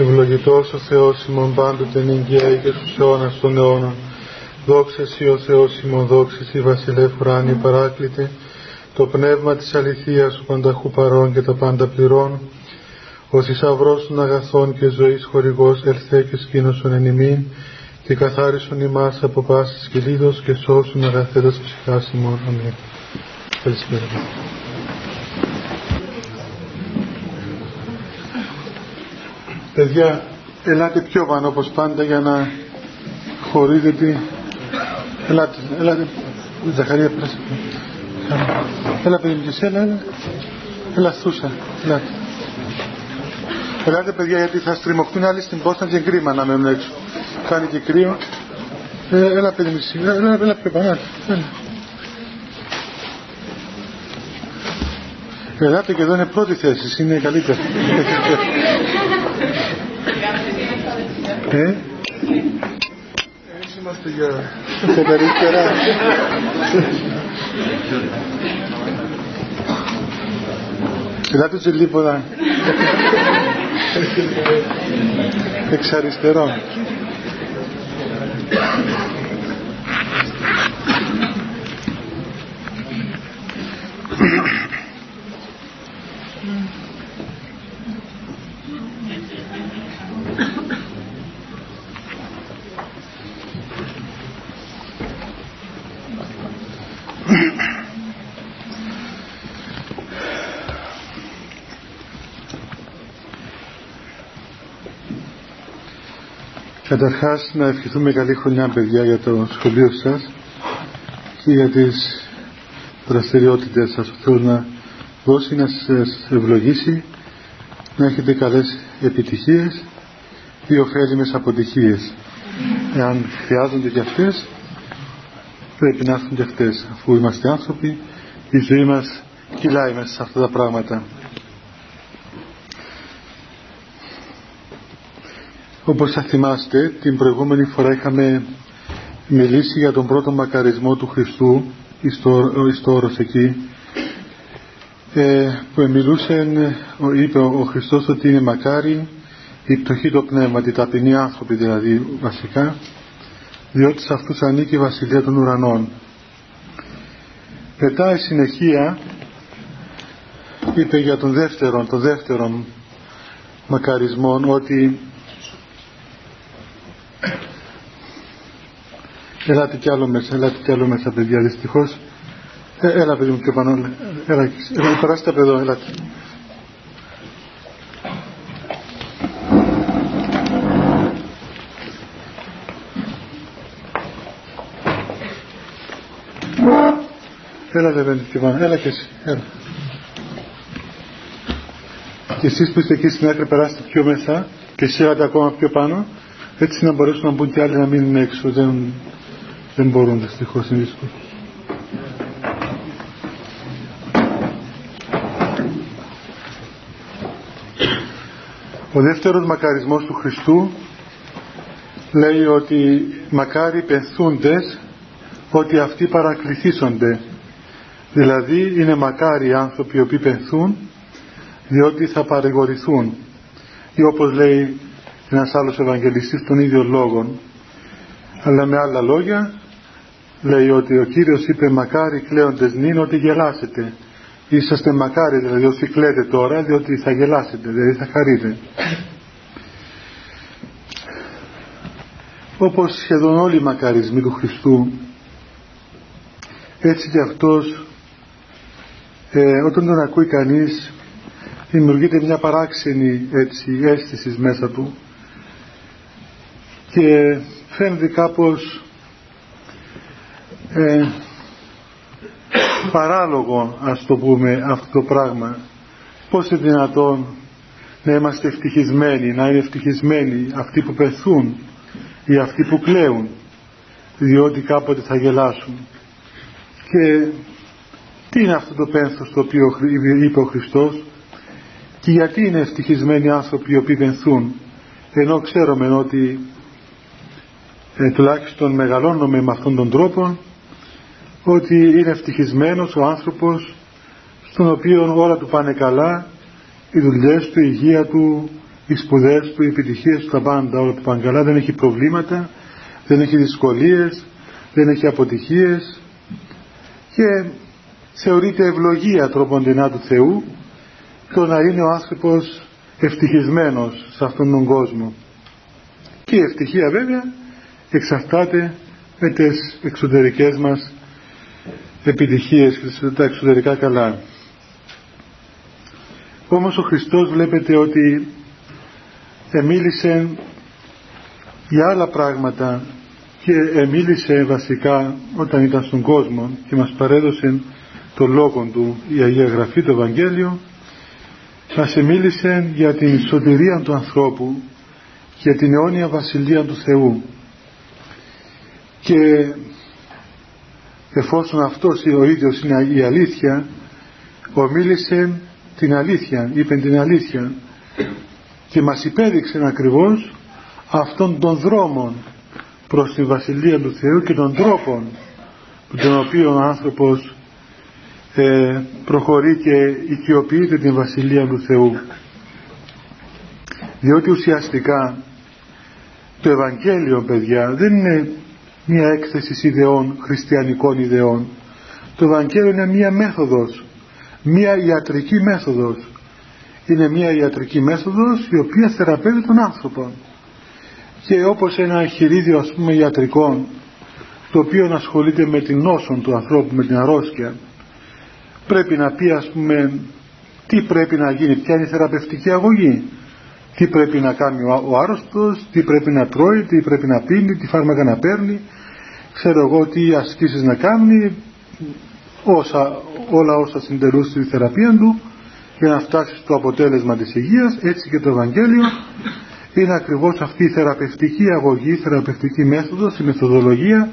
Ευλογητός ο Θεός ημών πάντοτε νυγκαίη και στους αιώνας των αιώνων. Δόξα Σύ ο Θεός ημών δόξα Σύ βασιλεύ ουράνιε παράκλητε, το πνεύμα της αληθείας ο πανταχού παρών και τα πάντα πληρών, ο θησαυρός των αγαθών και ζωής χορηγός ελθέ και σκήνωσον εν ημίν, και καθάρισον ημάς από πάσης και λίδος και σώσουν αγαθέτας ψυχάς ημών. Αμήν. Καλησπέρα. Παιδιά, ελάτε πιο πάνω όπως πάντα για να χωρίζετε. Ελάτε, ελάτε. Ζαχαρία πράσινη. Έλα παιδί μου και έλα, έλα. Έλα Θούσα, ελάτε. Ελάτε παιδιά γιατί θα στριμωχτούν άλλοι στην πόστα και κρίμα να μένουν έξω. Κάνει και κρύο. Ε, έλα παιδί μου, έλα, έλα, έλα πιο πάνω, έλα. Ελάτε και εδώ είναι πρώτη θέση, είναι καλύτερη. ε; Έτσι είμαστε για τα καλύτερα. Ελάτε τσιλίπορα. Εξ αριστερών. Καταρχάς να ευχηθούμε καλή χρονιά παιδιά για το σχολείο σας και για τις δραστηριότητες σας. Θέλω να δώσει να σας ευλογήσει να έχετε καλές επιτυχίες ή ωφέλιμες αποτυχίες. Εάν χρειάζονται και αυτές πρέπει να έρθουν και αυτές αφού είμαστε άνθρωποι η ζωή μας κυλάει μέσα σε αυτά τα πράγματα. Όπως θα θυμάστε, την προηγούμενη φορά είχαμε μιλήσει για τον πρώτο μακαρισμό του Χριστού εις το όρος εκεί ε, που μιλούσε, είπε ο Χριστός ότι είναι μακάρι η πτωχή το πνεύμα, οι ταπεινοί άνθρωποι δηλαδή βασικά διότι σε αυτούς ανήκει η βασιλεία των ουρανών. Μετά η συνεχεία είπε για τον δεύτερον, τον δεύτερον μακαρισμό ότι Ελάτε κι άλλο μέσα, ελάτε κι άλλο μέσα παιδιά δυστυχώς. Ε, έλα παιδί μου πιο πάνω, έλα, έλα περάστε από εδώ, ελάτε. Έλα δε παιδί πιο πάνω, έλα και εσύ, έλα. Και εσείς που είστε εκεί στην άκρη περάστε πιο μέσα και εσύ έλατε ακόμα πιο πάνω έτσι να μπορέσουν να μπουν και άλλοι να μείνουν έξω. Δεν, δεν μπορούν δυστυχώς, είναι δύσκολο. Ο δεύτερος μακαρισμός του Χριστού λέει ότι μακάρι πενθούντες ότι αυτοί παρακληθήσονται. Δηλαδή είναι μακάρι οι άνθρωποι οι οποίοι πενθούν διότι θα παρηγορηθούν. Ή όπως λέει ένας άλλος Ευαγγελιστής των ίδιων λόγων αλλά με άλλα λόγια λέει ότι ο Κύριος είπε μακάρι κλαίοντες νυν ότι γελάσετε είσαστε μακάρι δηλαδή όσοι κλαίτε τώρα διότι θα γελάσετε δηλαδή θα χαρείτε όπως σχεδόν όλοι οι μακαρισμοί του Χριστού έτσι και αυτός ε, όταν τον ακούει κανείς δημιουργείται μια παράξενη έτσι, αίσθηση μέσα του και φαίνεται κάπως ε, παράλογο ας το πούμε αυτό το πράγμα. Πως είναι δυνατόν να είμαστε ευτυχισμένοι να είναι ευτυχισμένοι αυτοί που πεθούν ή αυτοί που κλαίουν διότι κάποτε θα γελάσουν. Και τι είναι αυτό το πένθος το οποίο είπε ο Χριστός; Και γιατί είναι ευτυχισμένοι άνθρωποι οι οποίοι πενθούν ενώ ξέρουμε ότι ε, τουλάχιστον μεγαλώνουμε με αυτόν τον τρόπο ότι είναι ευτυχισμένος ο άνθρωπος στον οποίο όλα του πάνε καλά οι δουλειές του, η υγεία του, οι σπουδές του, οι επιτυχίες του, τα πάντα, όλα που πάνε καλά, δεν έχει προβλήματα, δεν έχει δυσκολίες, δεν έχει αποτυχίες και θεωρείται ευλογία τροποντινά του Θεού το να είναι ο άνθρωπος ευτυχισμένος σε αυτόν τον κόσμο. Και η ευτυχία βέβαια εξαρτάται με τις εξωτερικές μας επιτυχίες και τα εξωτερικά καλά. Όμως ο Χριστός βλέπετε ότι εμίλησε για άλλα πράγματα και εμίλησε βασικά όταν ήταν στον κόσμο και μας παρέδωσε το λόγο του η Αγία Γραφή, το Ευαγγέλιο μας εμίλησε για την σωτηρία του ανθρώπου για την αιώνια βασιλεία του Θεού και εφόσον αυτός ο ίδιος είναι η αλήθεια ομίλησε την αλήθεια, είπε την αλήθεια και μας υπέδειξε ακριβώς αυτόν τον δρόμο προς τη Βασιλεία του Θεού και των τρόπων τον οποίο ο άνθρωπος ε, προχωρεί και οικειοποιείται την Βασιλεία του Θεού. Διότι ουσιαστικά το Ευαγγέλιο παιδιά δεν είναι μια έκθεση ιδεών, χριστιανικών ιδεών. Το Ευαγγέλιο είναι μια μέθοδος μια ιατρική μέθοδος. Είναι μια ιατρική μέθοδος η οποία θεραπεύει τον άνθρωπο και όπως ένα χειρίδιο ας πούμε ιατρικών το οποίο ασχολείται με την νόσο του ανθρώπου, με την αρρώστια πρέπει να πει ας πούμε τι πρέπει να γίνει, ποια είναι η θεραπευτική αγωγή. Τι πρέπει να κάνει ο, ο άρρωστος, τι πρέπει να τρώει, τι πρέπει να πίνει, τι φάρμακα να παίρνει ξέρω εγώ τι ασκήσεις να κάνει όσα, όλα όσα συντελούν στη θεραπεία του για να φτάσει στο αποτέλεσμα της υγείας έτσι και το Ευαγγέλιο. Είναι ακριβώς αυτή η θεραπευτική αγωγή, η θεραπευτική μέθοδος, η μεθοδολογία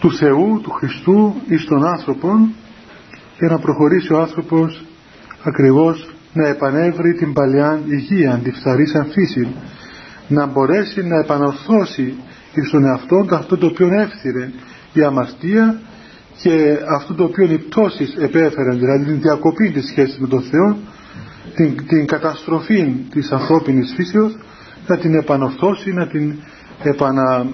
του Θεού, του Χριστού εις τον άνθρωπο για να προχωρήσει ο άνθρωπος ακριβώς να επανέβρει την παλιά υγεία, τη φθαρή φύση. Να μπορέσει να επανορθώσει εις τον εαυτό του αυτό το οποίο έφθυρε η αμαστία και αυτό το οποίο οι πτώσεις επέφεραν δηλαδή την διακοπή της σχέσης με τον Θεό την, την καταστροφή της ανθρώπινης φύσεως να την επανορθώσει, να την επαναφέρει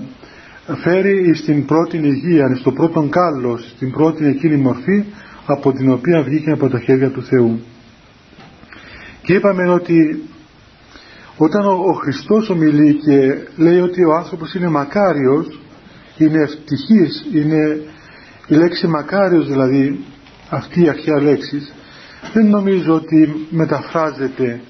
στην πρώτη υγεία, στο πρώτο κάλος, στην πρώτη εκείνη μορφή από την οποία βγήκε από τα χέρια του Θεού. Και είπαμε ότι όταν ο, ο Χριστός ομιλεί και λέει ότι ο άνθρωπος είναι μακάριος, είναι ευτυχής, είναι η λέξη μακάριος δηλαδή, αυτή η αρχαία λέξη, δεν νομίζω ότι μεταφράζεται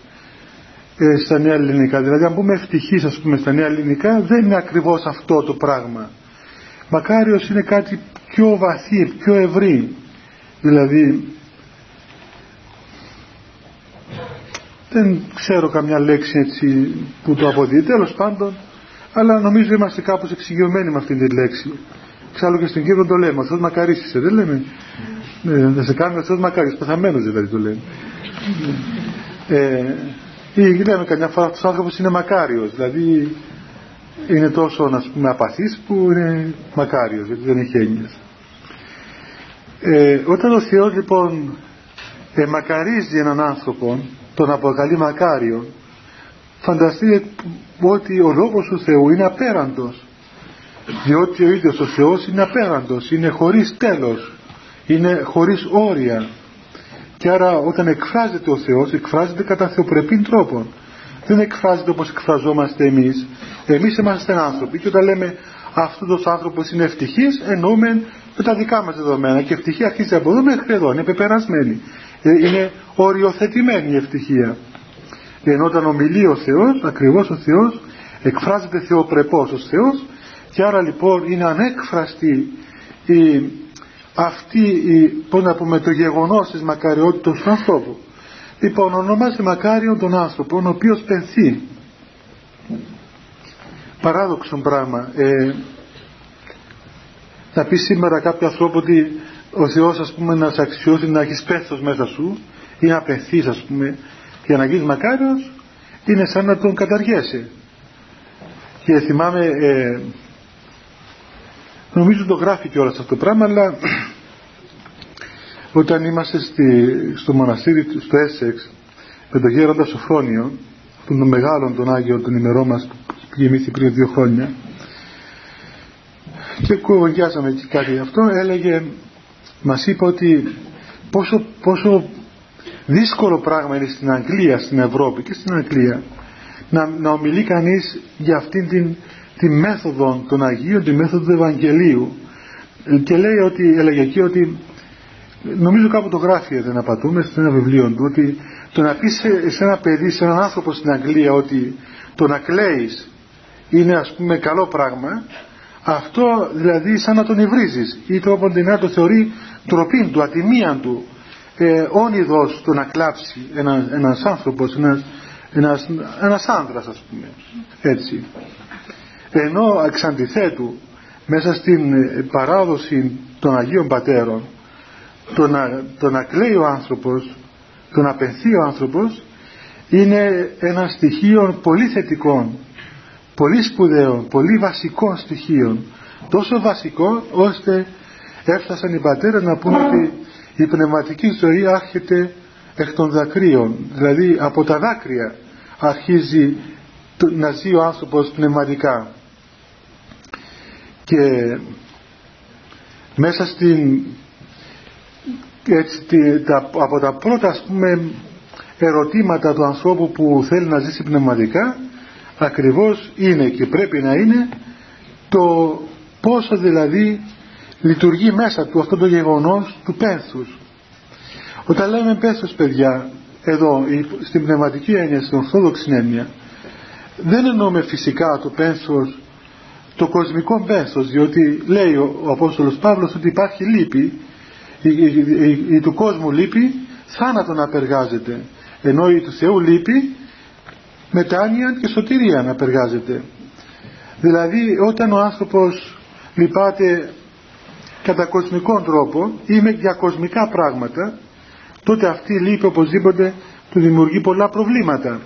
ε, στα νέα ελληνικά. Δηλαδή αν πούμε ευτυχής ας πούμε στα νέα ελληνικά δεν είναι ακριβώς αυτό το πράγμα. Μακάριος είναι κάτι πιο βαθύ, πιο ευρύ. Δηλαδή δεν ξέρω καμιά λέξη έτσι που το αποδίδει. Τέλος πάντων, αλλά νομίζω είμαστε κάπως εξοικειωμένοι με αυτή τη λέξη. Ξάλλου και στην Κύπρο το λέμε, ο Θεός μακαρίσισε, δεν λέμε. Ναι, να σε κάνουμε ο Θεός μακάρις, πεθαμένος δηλαδή το λέμε. Ε, ή λέμε καμιά φορά αυτός ο άνθρωπος είναι μακάριος, δηλαδή είναι τόσο να πούμε απαθής που είναι μακάριος, γιατί δεν έχει έννοιες. Ε, όταν ο Θεός λοιπόν ε, μακαρίζει έναν άνθρωπο, τον αποκαλεί μακάριο, φανταστείτε ότι ο λόγος του Θεού είναι απέραντος. Διότι ο ίδιος ο Θεός είναι απέραντος είναι χωρίς τέλος είναι χωρίς όρια. Και άρα όταν εκφράζεται ο Θεός εκφράζεται κατά θεοπρεπήν τρόπο δεν εκφράζεται όπως εκφραζόμαστε εμείς. Εμείς είμαστε άνθρωποι και όταν λέμε αυτός ο άνθρωπος είναι ευτυχής εννοούμε με τα δικά μας δεδομένα και ευτυχία αρχίζει από εδώ μέχρι εδώ είναι πεπερασμένη ε, είναι οριοθετημένη η ευτυχία ενώ όταν ομιλεί ο Θεός ακριβώς ο Θεός εκφράζεται θεοπρεπός ο Θεός και άρα λοιπόν είναι ανέκφραστη η, αυτή η, πώς να πούμε, το γεγονός της μακαριότητας του ανθρώπου. Λοιπόν, ονομάζει μακάριον τον άνθρωπο, ο οποίος πενθεί. Παράδοξο πράγμα. Ε, να πει σήμερα κάποιος ανθρώπου ότι ο Θεός ας πούμε να σε αξιώσει να έχεις πέθος μέσα σου ή να πεθείς ας πούμε για να γίνεις μακάριος είναι σαν να τον καταργέσει. Και θυμάμαι ε, Νομίζω το γράφει και όλα αυτό το πράγμα, αλλά όταν είμαστε στη, στο μοναστήρι στο Έσεξ, με τον γέροντα Σοφρόνιο, τον μεγάλο τον Άγιο τον ημερό μας που γεννήθη πριν δύο χρόνια και κουβεντιάσαμε και κάτι γι' αυτό έλεγε μας είπε ότι πόσο, πόσο δύσκολο πράγμα είναι στην Αγγλία, στην Ευρώπη και στην Αγγλία να, να ομιλεί κανείς για αυτήν την, τη μέθοδο των Αγίων, τη μέθοδο του Ευαγγελίου. Και λέει ότι, έλεγε εκεί ότι νομίζω κάπου το γράφει δεν απατούμε σε ένα βιβλίο του ότι το να πεις σε, σε ένα παιδί, σε έναν άνθρωπο στην Αγγλία ότι το να κλαίεις είναι ας πούμε καλό πράγμα αυτό δηλαδή σαν να τον υβρίζεις ή το να το θεωρεί τροπή του, ατιμία του. Ε, όνειδος το να κλάψει ένα, ένας άνθρωπος ένας, ένας, ένας άνδρας ας πούμε. Έτσι. Ενώ εξ αντιθέτου μέσα στην ε, παράδοση των Αγίων Πατέρων το να, το να κλαίει ο άνθρωπος το να πενθεί ο άνθρωπος είναι ένα στοιχείο πολύ θετικό πολύ σπουδαίο, πολύ βασικό στοιχείο τόσο βασικό ώστε έφτασαν οι πατέρες να πούνε ότι η πνευματική ζωή άρχεται εκ των δακρύων. Δηλαδή από τα δάκρυα αρχίζει να ζει ο άνθρωπος πνευματικά. Και μέσα στην έτσι, τα, από τα πρώτα ας πούμε ερωτήματα του ανθρώπου που θέλει να ζήσει πνευματικά ακριβώς είναι και πρέπει να είναι το πόσο δηλαδή λειτουργεί μέσα του αυτό το γεγονός του πένθους. Όταν λέμε πένθους παιδιά εδώ στην πνευματική έννοια στην ορθόδοξη έννοια δεν εννοούμε φυσικά το πένθος το κοσμικό πένθος διότι λέει ο, ο Απόστολος Παύλος ότι υπάρχει λύπη. Η, η, η, του κόσμου λύπη θάνατο να απεργάζεται. Ενώ η του Θεού λύπη μετάνοια και σωτηρία να απεργάζεται δηλαδή όταν ο άνθρωπος λυπάται κατά κοσμικό τρόπο ή με για κοσμικά πράγματα τότε αυτή η λύπη οπωσδήποτε του δημιουργεί πολλά προβλήματα.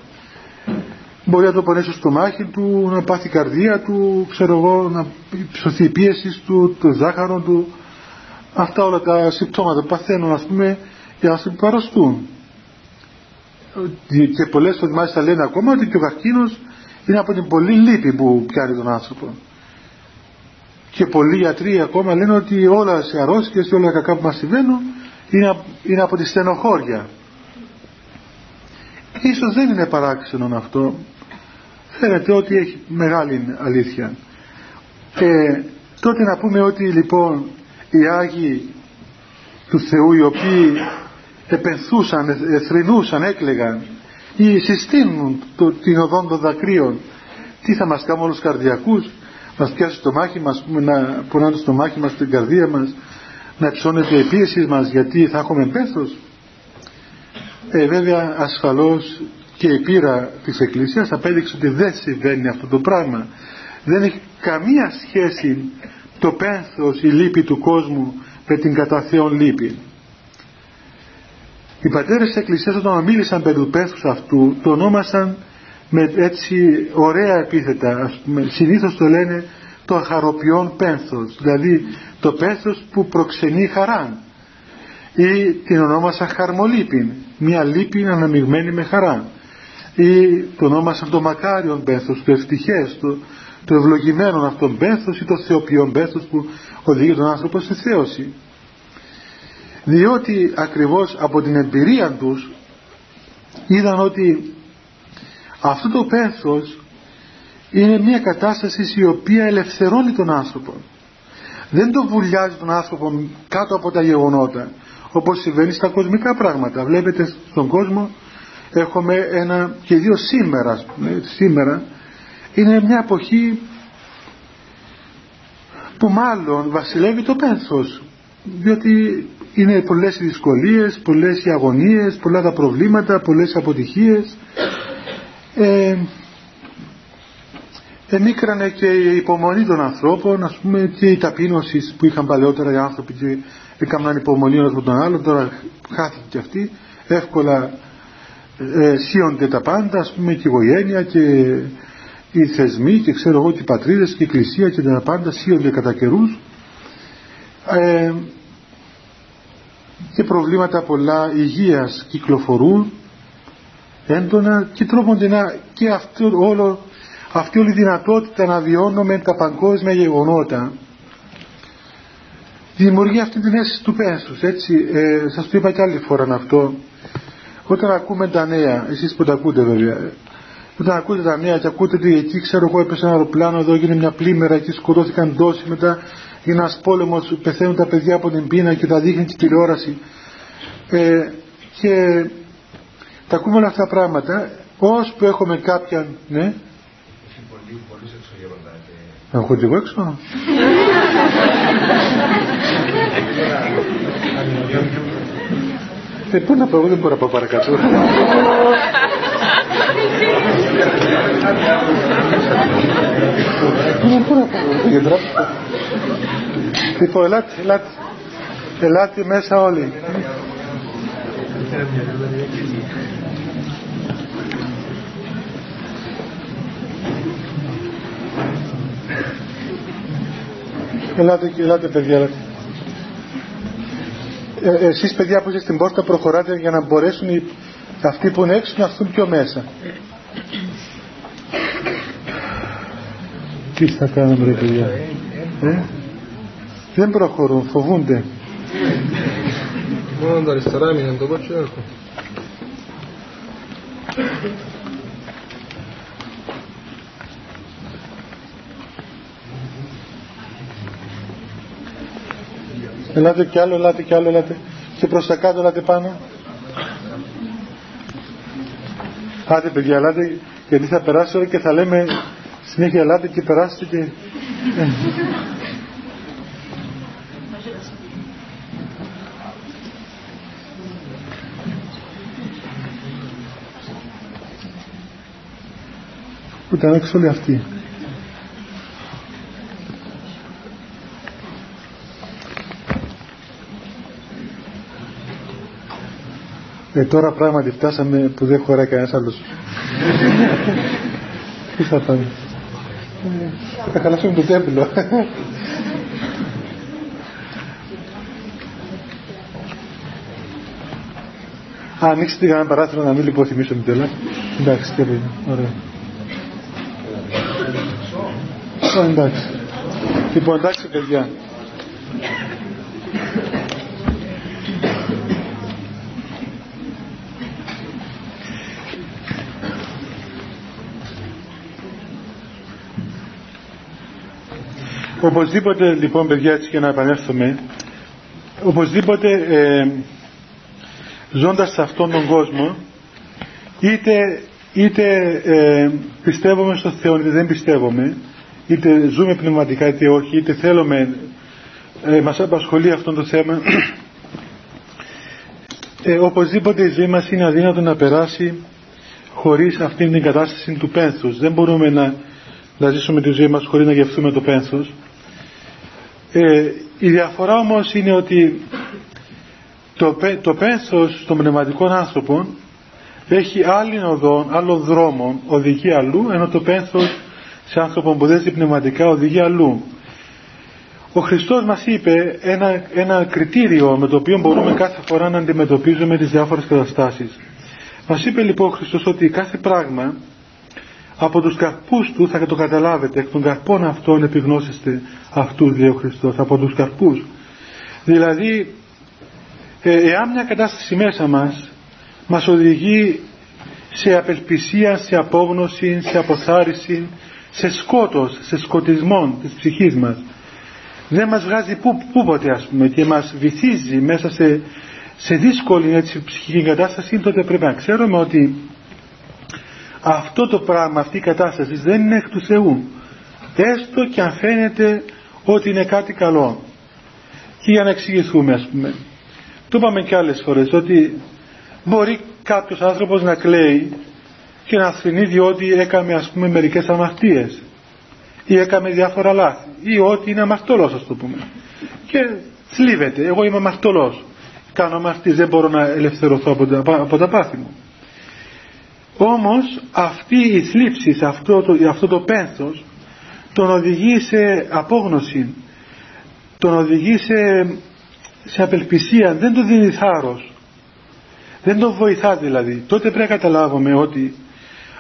Μπορεί να το πονέσει στο μάχη του να πάθει η καρδία του ξέρω εγώ να ψωθεί η πίεση του το ζάχαρο του. Αυτά όλα τα συμπτώματα που παθαίνουν ας πούμε οι άνθρωποι που αρρωστούν και πολλές φορές μάλιστα λένε ακόμα ότι και ο καρκίνος είναι από την πολύ λύπη που πιάνει τον άνθρωπο. Και πολλοί γιατροί ακόμα λένε ότι όλα σε αρρώστιες και όλα κακά που μας συμβαίνουν είναι, είναι από τη στενοχώρια. Ίσως δεν είναι παράξενο αυτό. Φαίνεται ότι έχει μεγάλη αλήθεια. Και τότε να πούμε ότι λοιπόν οι Άγιοι του Θεού οι οποίοι επενθούσαν, εθρινούσαν, έκλεγαν ή συστήνουν το, την οδόν των δακρύων. Τι θα μας κάνουν όλους καρδιακούς; Μας πιάσει το μάχη μας να πονάνε το μάχη μας στην καρδία μας να ψώνεται η πίεση μας γιατί θα έχουμε πέθος. Ε, βέβαια ασφαλώς και η πείρα της Εκκλησίας απέδειξε ότι δεν συμβαίνει αυτό το πράγμα. Δεν έχει καμία σχέση το πένθος, η λύπη του κόσμου με την κατά Θεόν λύπη οι πατέρες της Εκκλησίας όταν μίλησαν περί του πένθους αυτού το ονόμασαν με έτσι ωραία επίθετα. Ας πούμε, συνήθως το λένε το αχαροποιών πένθος δηλαδή το πένθος που προξενεί χαρά ή την ονόμασαν χαρμολύπη μια λύπη αναμειγμένη με χαρά ή το ονόμασαν το μακάριον πένθος το ευτυχές το, το ευλογημένο αυτόν πένθος ή το θεοποιόν πένθος που οδηγεί τον άνθρωπο στη θέωση διότι ακριβώς από την εμπειρία τους είδαν ότι αυτό το πένθος είναι μια κατάσταση η οποία ελευθερώνει τον άνθρωπο. Δεν το βουλιάζει τον άνθρωπο κάτω από τα γεγονότα όπως συμβαίνει στα κοσμικά πράγματα. Βλέπετε στον κόσμο έχουμε ένα και δύο σήμερα σήμερα είναι μια εποχή που μάλλον βασιλεύει το πένθος διότι είναι πολλές οι δυσκολίες, πολλές οι αγωνίες, πολλά τα προβλήματα, πολλές οι αποτυχίες. Ε, ενίκρανε και η υπομονή των ανθρώπων ας πούμε και η ταπείνωση που είχαν παλαιότερα οι άνθρωποι και έκαναν υπομονή ένας από τον άλλο τώρα χάθηκε και αυτή. Εύκολα ε, σύονται τα πάντα ας πούμε και η οικογένεια και οι θεσμοί και ξέρω εγώ και οι πατρίδες και η εκκλησία και τα πάντα σύονται κατά καιρούς. Ε, και προβλήματα πολλά υγείας κυκλοφορούν έντονα και τρόποντινά και αυτό όλο, αυτή όλη η δυνατότητα να βιώνουμε τα παγκόσμια γεγονότα. Δημιουργεί αυτή την αίσθηση του πένθους έτσι. Ε, σας το είπα και άλλη φορά αυτό. Όταν ακούμε τα νέα εσείς που τα ακούτε βέβαια όταν ακούτε τα νέα και ακούτε ότι εκεί ξέρω εγώ έπεσε ένα αεροπλάνο εδώ έγινε μια πλήμερα και σκοτώθηκαν τόσοι μετά. Είναι ένας πόλεμος πεθαίνουν τα παιδιά από την πείνα και τα δείχνει και τηλεόραση. Ε, και τα ακούμε όλα αυτά τα πράγματα. Ώσπου έχουμε κάποια ναι. Πολύ, πολύ να έχω και εγώ έξω. Ε, πού να πάω, δεν μπορώ να πάω παρακάτω. Δεν μπορώ να πάω, για τράπεζα. Λοιπόν, ελάτε, ελάτε. Ελάτε μέσα όλοι. Ελάτε, ελάτε παιδιά, ελάτε. Ε, εσείς παιδιά που είστε στην πόρτα προχωράτε για να μπορέσουν οι, αυτοί που είναι έξω να έρθουν πιο μέσα. Τι θα κάνουμε ρε παιδιά; Ε; Δεν προχωρούν, φοβούνται. Μόνο τα αριστερά έμειναν το κότσο Ελάτε κι άλλο, ελάτε κι άλλο, ελάτε. Και προς τα κάτω, ελάτε πάνω. Άντε παιδιά, ελάτε, γιατί θα περάσει ώρα και θα λέμε συνέχεια ελάτε και περάστε και... Που ήταν έξω όλοι αυτοί. Ε, τώρα πράγματι φτάσαμε που δεν χωράει κανένας άλλος. Τι θα πάμε. Θα χαλάσουμε το τέμπλο. Α, ανοίξτε για ένα παράθυρο να μην λιποθυμίσω με τέλα. Εντάξει, τι είναι. Ωραία. Α, εντάξει. Λοιπόν, εντάξει παιδιά. Οπωσδήποτε λοιπόν παιδιά έτσι και να επανέλθουμε οπωσδήποτε ε, ζώντας σε αυτόν τον κόσμο είτε, είτε ε, πιστεύουμε στο Θεό είτε δεν πιστεύουμε είτε ζούμε πνευματικά είτε όχι είτε θέλουμε ε, μας απασχολεί αυτό το θέμα ε, οπωσδήποτε η ζωή μας είναι αδύνατο να περάσει χωρίς αυτήν την κατάσταση του πένθους. Δεν μπορούμε να, να ζήσουμε τη ζωή μας χωρίς να γευτούμε το πένθος ε, η διαφορά όμως είναι ότι το, το πένθος των πνευματικών άνθρωπων έχει άλλη οδό, άλλο δρόμο, οδηγεί αλλού, ενώ το πένθος σε άνθρωπο που δεν πνευματικά οδηγεί αλλού. Ο Χριστός μας είπε ένα, ένα κριτήριο με το οποίο μπορούμε κάθε φορά να αντιμετωπίζουμε τις διάφορες καταστάσεις. Μας είπε λοιπόν ο Χριστός ότι κάθε πράγμα από τους καρπούς του θα το καταλάβετε. Εκ των καρπών αυτών επιγνώσεστε αυτού λέει ο Χριστός. Από τους καρπούς. Δηλαδή ε, εάν μια κατάσταση μέσα μας μας οδηγεί σε απελπισία, σε απόγνωση, σε αποθάριση σε σκότος, σε σκοτισμό της ψυχής μας δεν μας βγάζει πού, πού ποτέ ας πούμε και μας βυθίζει μέσα σε, σε δύσκολη έτσι, ψυχική κατάσταση τότε πρέπει να ξέρουμε ότι αυτό το πράγμα, αυτή η κατάσταση δεν είναι εκ του Θεού. Έστω και αν φαίνεται ότι είναι κάτι καλό. Και για να εξηγηθούμε ας πούμε. Το είπαμε και άλλες φορές ότι μπορεί κάποιος άνθρωπος να κλαίει και να θρυνεί διότι έκαμε ας πούμε μερικές αμαρτίες ή έκαμε διάφορα λάθη ή ότι είναι αμαρτωλός ας το πούμε. Και θλίβεται. Εγώ είμαι αμαρτωλός. Κάνω αμαρτίες δεν μπορώ να ελευθερωθώ από τα, από τα πάθη μου όμως αυτή η θλίψη, αυτό το, αυτό το πένθος τον οδηγεί σε απόγνωση, τον οδηγεί σε, σε απελπισία, δεν του δίνει θάρρος. δεν το βοηθά δηλαδή. Τότε πρέπει να καταλάβουμε ότι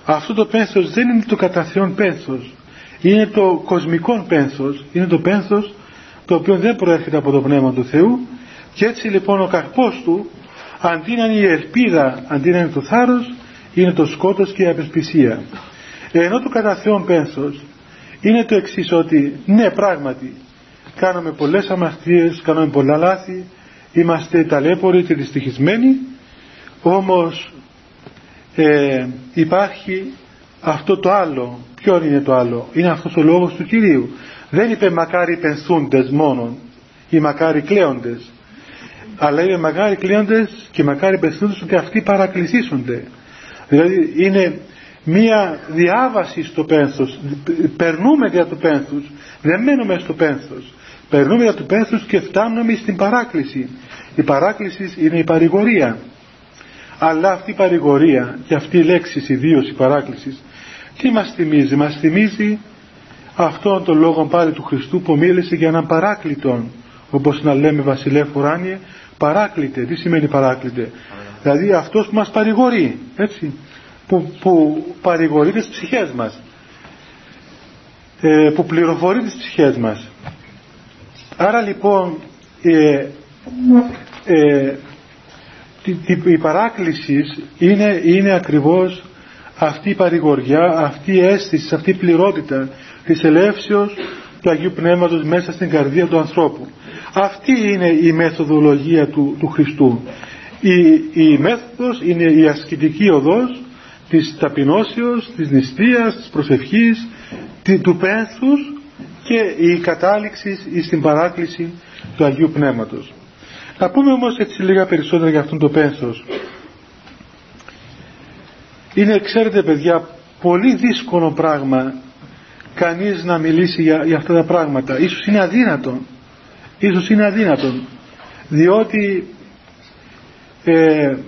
αυτό το πένθος δεν είναι το κατά Θεόν πένθος. Είναι το κοσμικό πένθος. Είναι το πένθος το οποίο δεν προέρχεται από το Πνεύμα του Θεού. Και έτσι λοιπόν ο καρπός του αντί να είναι η ελπίδα αντί να είναι το θάρρος είναι το σκότος και η απεσπισία ενώ το κατά Θεόν πένθος είναι το εξής ότι ναι πράγματι κάναμε πολλές αμαρτίες, κάναμε πολλά λάθη είμαστε ταλέποροι και δυστυχισμένοι όμως ε, υπάρχει αυτό το άλλο. Ποιο είναι το άλλο; Είναι αυτός ο λόγος του Κυρίου. Δεν είπε μακάρι πενθούντες μόνον ή μακάρι κλαίοντες αλλά είπε μακάρι κλαίοντες και μακάρι πενθούντες ότι αυτοί παρακλησίσονται δηλαδή είναι μία διάβαση στο πένθος. Περνούμε για το πένθος δεν μένουμε στο πένθος. Περνούμε για το πένθος και φτάνουμε στην παράκληση. Η παράκληση είναι η παρηγορία. Αλλά αυτή η παρηγορία και αυτή η λέξη ιδίως η παράκλησης τι μας θυμίζει; Μας θυμίζει αυτόν τον λόγο πάλι του Χριστού που μίλησε για έναν παράκλητον όπως να λέμε βασιλεύ ουράνιε παράκλητε, τι σημαίνει παράκλητε; Δηλαδή αυτός που μας παρηγορεί έτσι που, που παρηγορεί τις ψυχές μας ε, που πληροφορεί τις ψυχές μας άρα λοιπόν ε, ε, η παράκληση είναι, είναι ακριβώς αυτή η παρηγοριά, αυτή η αίσθηση, αυτή η πληρότητα της ελεύσεως του Αγίου Πνεύματος μέσα στην καρδία του ανθρώπου. Αυτή είναι η μεθοδολογία του, του Χριστού. Η, η μέθοδος είναι η ασκητική οδός της ταπεινώσεως, της νηστείας, της προσευχής, του πένθους και η κατάληξης στην παράκληση του Αγίου Πνεύματος. Θα πούμε όμως έτσι λίγα περισσότερα για αυτόν το πένθος. Είναι, ξέρετε παιδιά, πολύ δύσκολο πράγμα κανείς να μιλήσει για, για αυτά τα πράγματα. Ίσως είναι αδύνατο. Ίσως είναι αδύνατο. Διότι ε,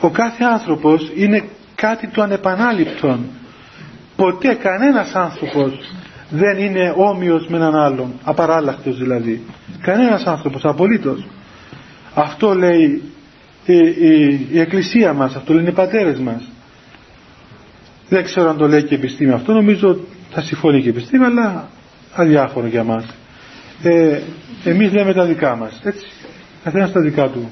ο κάθε άνθρωπος είναι κάτι το ανεπανάληπτο. Ποτέ κανένας άνθρωπος δεν είναι όμοιος με έναν άλλον, απαράλλαχτος δηλαδή. Κανένας άνθρωπος, απολύτως. Αυτό λέει η, η, η Εκκλησία μας, αυτό λένε οι πατέρες μας. Δεν ξέρω αν το λέει και η επιστήμη αυτό, νομίζω θα συμφωνεί και η επιστήμη, αλλά αδιάφορο για μας. Ε, εμείς λέμε τα δικά μας, έτσι, καθένας τα δικά του.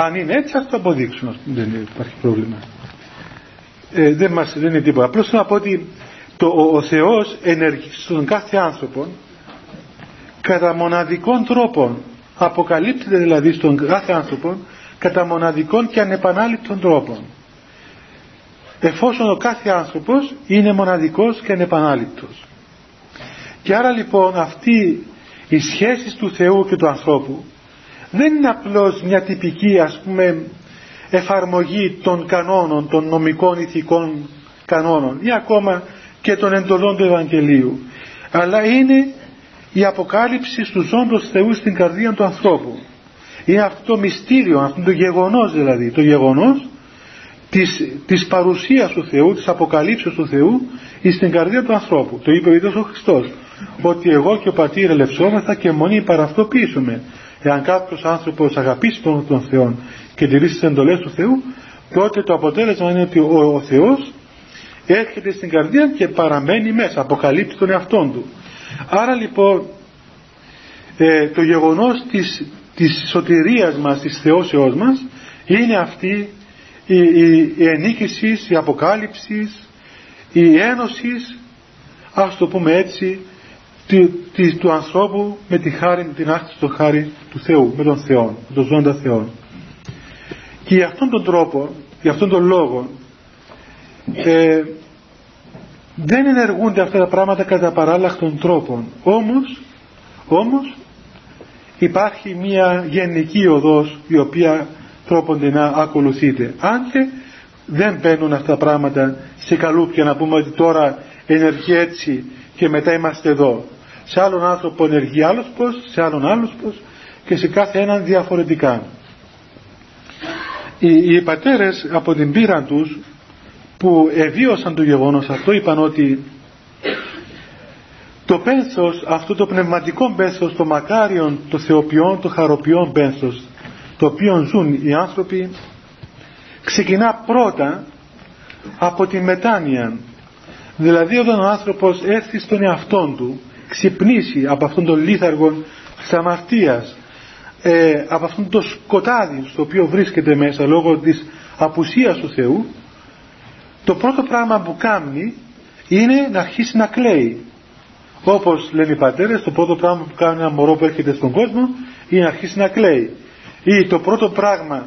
Αν είναι έτσι, ας το αποδείξουμε, δεν υπάρχει πρόβλημα. Ε, δεν, μας, δεν είναι τίποτα. Απλώς να πω ότι το, ο, ο Θεός ενεργεί στον κάθε άνθρωπο κατά μοναδικών τρόπων αποκαλύπτεται δηλαδή στον κάθε άνθρωπο κατά μοναδικών και ανεπανάληπτων τρόπων εφόσον ο κάθε άνθρωπος είναι μοναδικός και ανεπανάληπτος και άρα λοιπόν αυτή η σχέση του Θεού και του ανθρώπου δεν είναι απλώς μια τυπική ας πούμε εφαρμογή των κανόνων των νομικών ηθικών κανόνων ή ακόμα και των εντολών του Ευαγγελίου αλλά είναι η αποκάλυψη του ζώντος Θεούς στην καρδία του ανθρώπου. Είναι αυτό το μυστήριο αυτό το γεγονός δηλαδή το γεγονός της, της παρουσίας του Θεού της αποκαλύψεως του Θεού στην καρδία του ανθρώπου. Το είπε ο ίδιος ο Χριστός ότι εγώ και ο πατήρ ελευσόμεθα και μονή παραυτοποιήσουμε εάν κάποιος άνθρωπος αγαπήσει τον, τον Θεό και τηρήσει τις εντολές του Θεού τότε το αποτέλεσμα είναι ότι ο, ο Θεός έρχεται στην καρδία και παραμένει μέσα, αποκαλύπτει τον εαυτόν του. Άρα λοιπόν ε, το γεγονός της, της σωτηρίας μας, της θεώσεώς μας είναι αυτή η, η, η ενίκησης, η αποκάλυψης, η ένωσης, ας το πούμε έτσι, του ανθρώπου με τη χάρη, την άχτη στο χάρη του Θεού, με τον Θεό, με τον ζώντα Θεό. Και για αυτόν τον τρόπο, για αυτόν τον λόγο, ε, δεν ενεργούνται αυτά τα πράγματα κατά παράλλαχτων τρόπων όμως, όμως υπάρχει μια γενική οδός η οποία τρόπονται να ακολουθείτε. Αν και δεν μπαίνουν αυτά τα πράγματα σε καλούπια να πούμε ότι τώρα ενεργεί έτσι και μετά είμαστε εδώ σε άλλον άνθρωπο ενεργεί άλλος πως σε άλλον άλλος πως και σε κάθε έναν διαφορετικά. Οι, οι πατέρες από την πείρα τους που εβίωσαν το γεγονός αυτό είπαν ότι το πένθος, αυτό το πνευματικό πένθος, το μακάριον, το θεοποιόν, το χαροποιόν πένθος, το οποίο ζουν οι άνθρωποι ξεκινά πρώτα από τη μετάνοια. Δηλαδή όταν ο άνθρωπος έρθει στον εαυτό του ξυπνήσει από αυτόν τον λίθαργο της αμαρτίας ε, από αυτόν το σκοτάδι στο οποίο βρίσκεται μέσα λόγω της απουσίας του Θεού το πρώτο πράγμα που κάνει είναι να αρχίσει να κλαίει. Όπως λένε οι πατέρες το πρώτο πράγμα που κάνει ένα μωρό που έρχεται στον κόσμο είναι να αρχίσει να κλαίει. Ή το πρώτο πράγμα